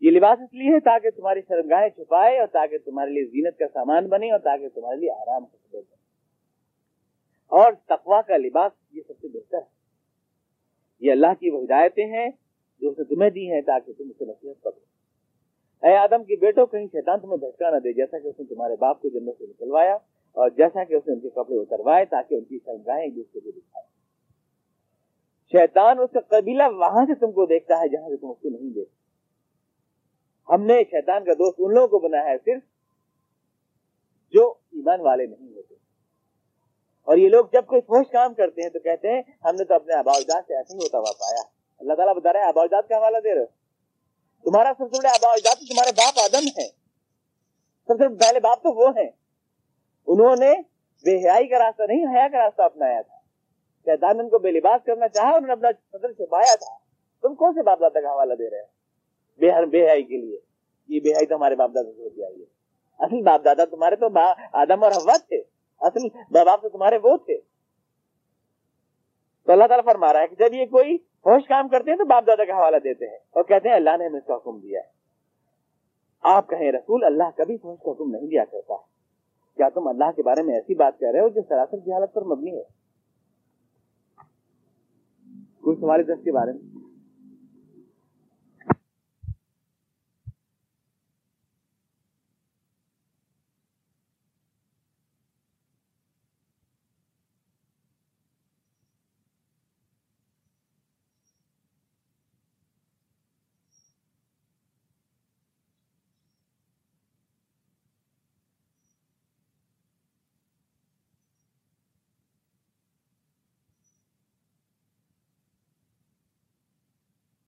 یہ لباس اس لیے ہے تاکہ تمہاری شرمگاہیں چھپائے اور تاکہ تمہارے لیے زینت کا سامان بنے اور تاکہ تمہارے لیے آرام کا سبب بنے۔ اور تقوا کا لباس یہ سب سے بہتر ہے۔ یہ اللہ کی وہ ہدایتیں ہیں جو اسے تمہیں دی ہیں تاکہ تم اسے نصیحت پکڑو۔ اے آدم کی بیٹو، کہیں شیطان تمہیں بھٹکا نہ دے، جیسا کہ اس نے تمہارے باپ کو جنت سے نکلوایا۔ اور جیسا کہ اس نے ان کے کپڑے اتروائے تاکہ ان کی شرمگاہیں ایک دوسرے کو دکھائے شیطان اس کا قبیلہ وہاں سے تم کو دیکھتا ہے جہاں سے تم اس کو نہیں دیکھتے ہم نے شیطان کا دوست ان لوگوں کو بنایا ہے صرف جو ایمان والے نہیں ہوتے۔ اور یہ لوگ جب کوئی فوش کام کرتے ہیں تو کہتے ہیں، ہم نے تو اپنے آبا اجداد سے ایسے ہی ہوتا ہوا پایا۔ اللہ تعالیٰ بتا رہے ہیں آبا اجداد کا حوالہ دے رہے ہو۔ تمہارا سب سے بڑے آبا اجداد تو تمہارے باپ آدم ہے سب سے پہلے باپ تو وہ ہیں۔ انہوں نے بے حیائی کا راستہ نہیں، حیا کا راستہ اپنایا تھا۔ شیطان ان کو بے لباس کرنا چاہا، انہوں نے اپنا صدر چھپایا تھا۔ تم کون سے باپ دادا کا حوالہ دے رہے ہیں بے بے حیائی کے لیے۔ یہ بے حیائی تو ہمارے باپ دادا سے ہوتی آئی ہے۔ اصل باپ دادا تمہارے تو آدم اور حوا تھے۔ اصل باپ تو تمہارے وہ تھے۔ تو اللہ تعالیٰ فرما رہا ہے کہ جب یہ کوئی ہوش کام کرتے ہیں تو باپ دادا کا حوالہ دیتے ہیں۔ اور کہتے ہیں، اللہ نے ہمیں اس کا حکم دیا ہے۔ آپ کہیں رسول، اللہ کبھی فوج کا حکم نہیں دیا کرتا۔ ہے کیا تم اللہ کے بارے میں ایسی بات کہہ رہے ہو جو سراسر جہالت پر مبنی ہے؟ کوئی سوال دس کے بارے میں؟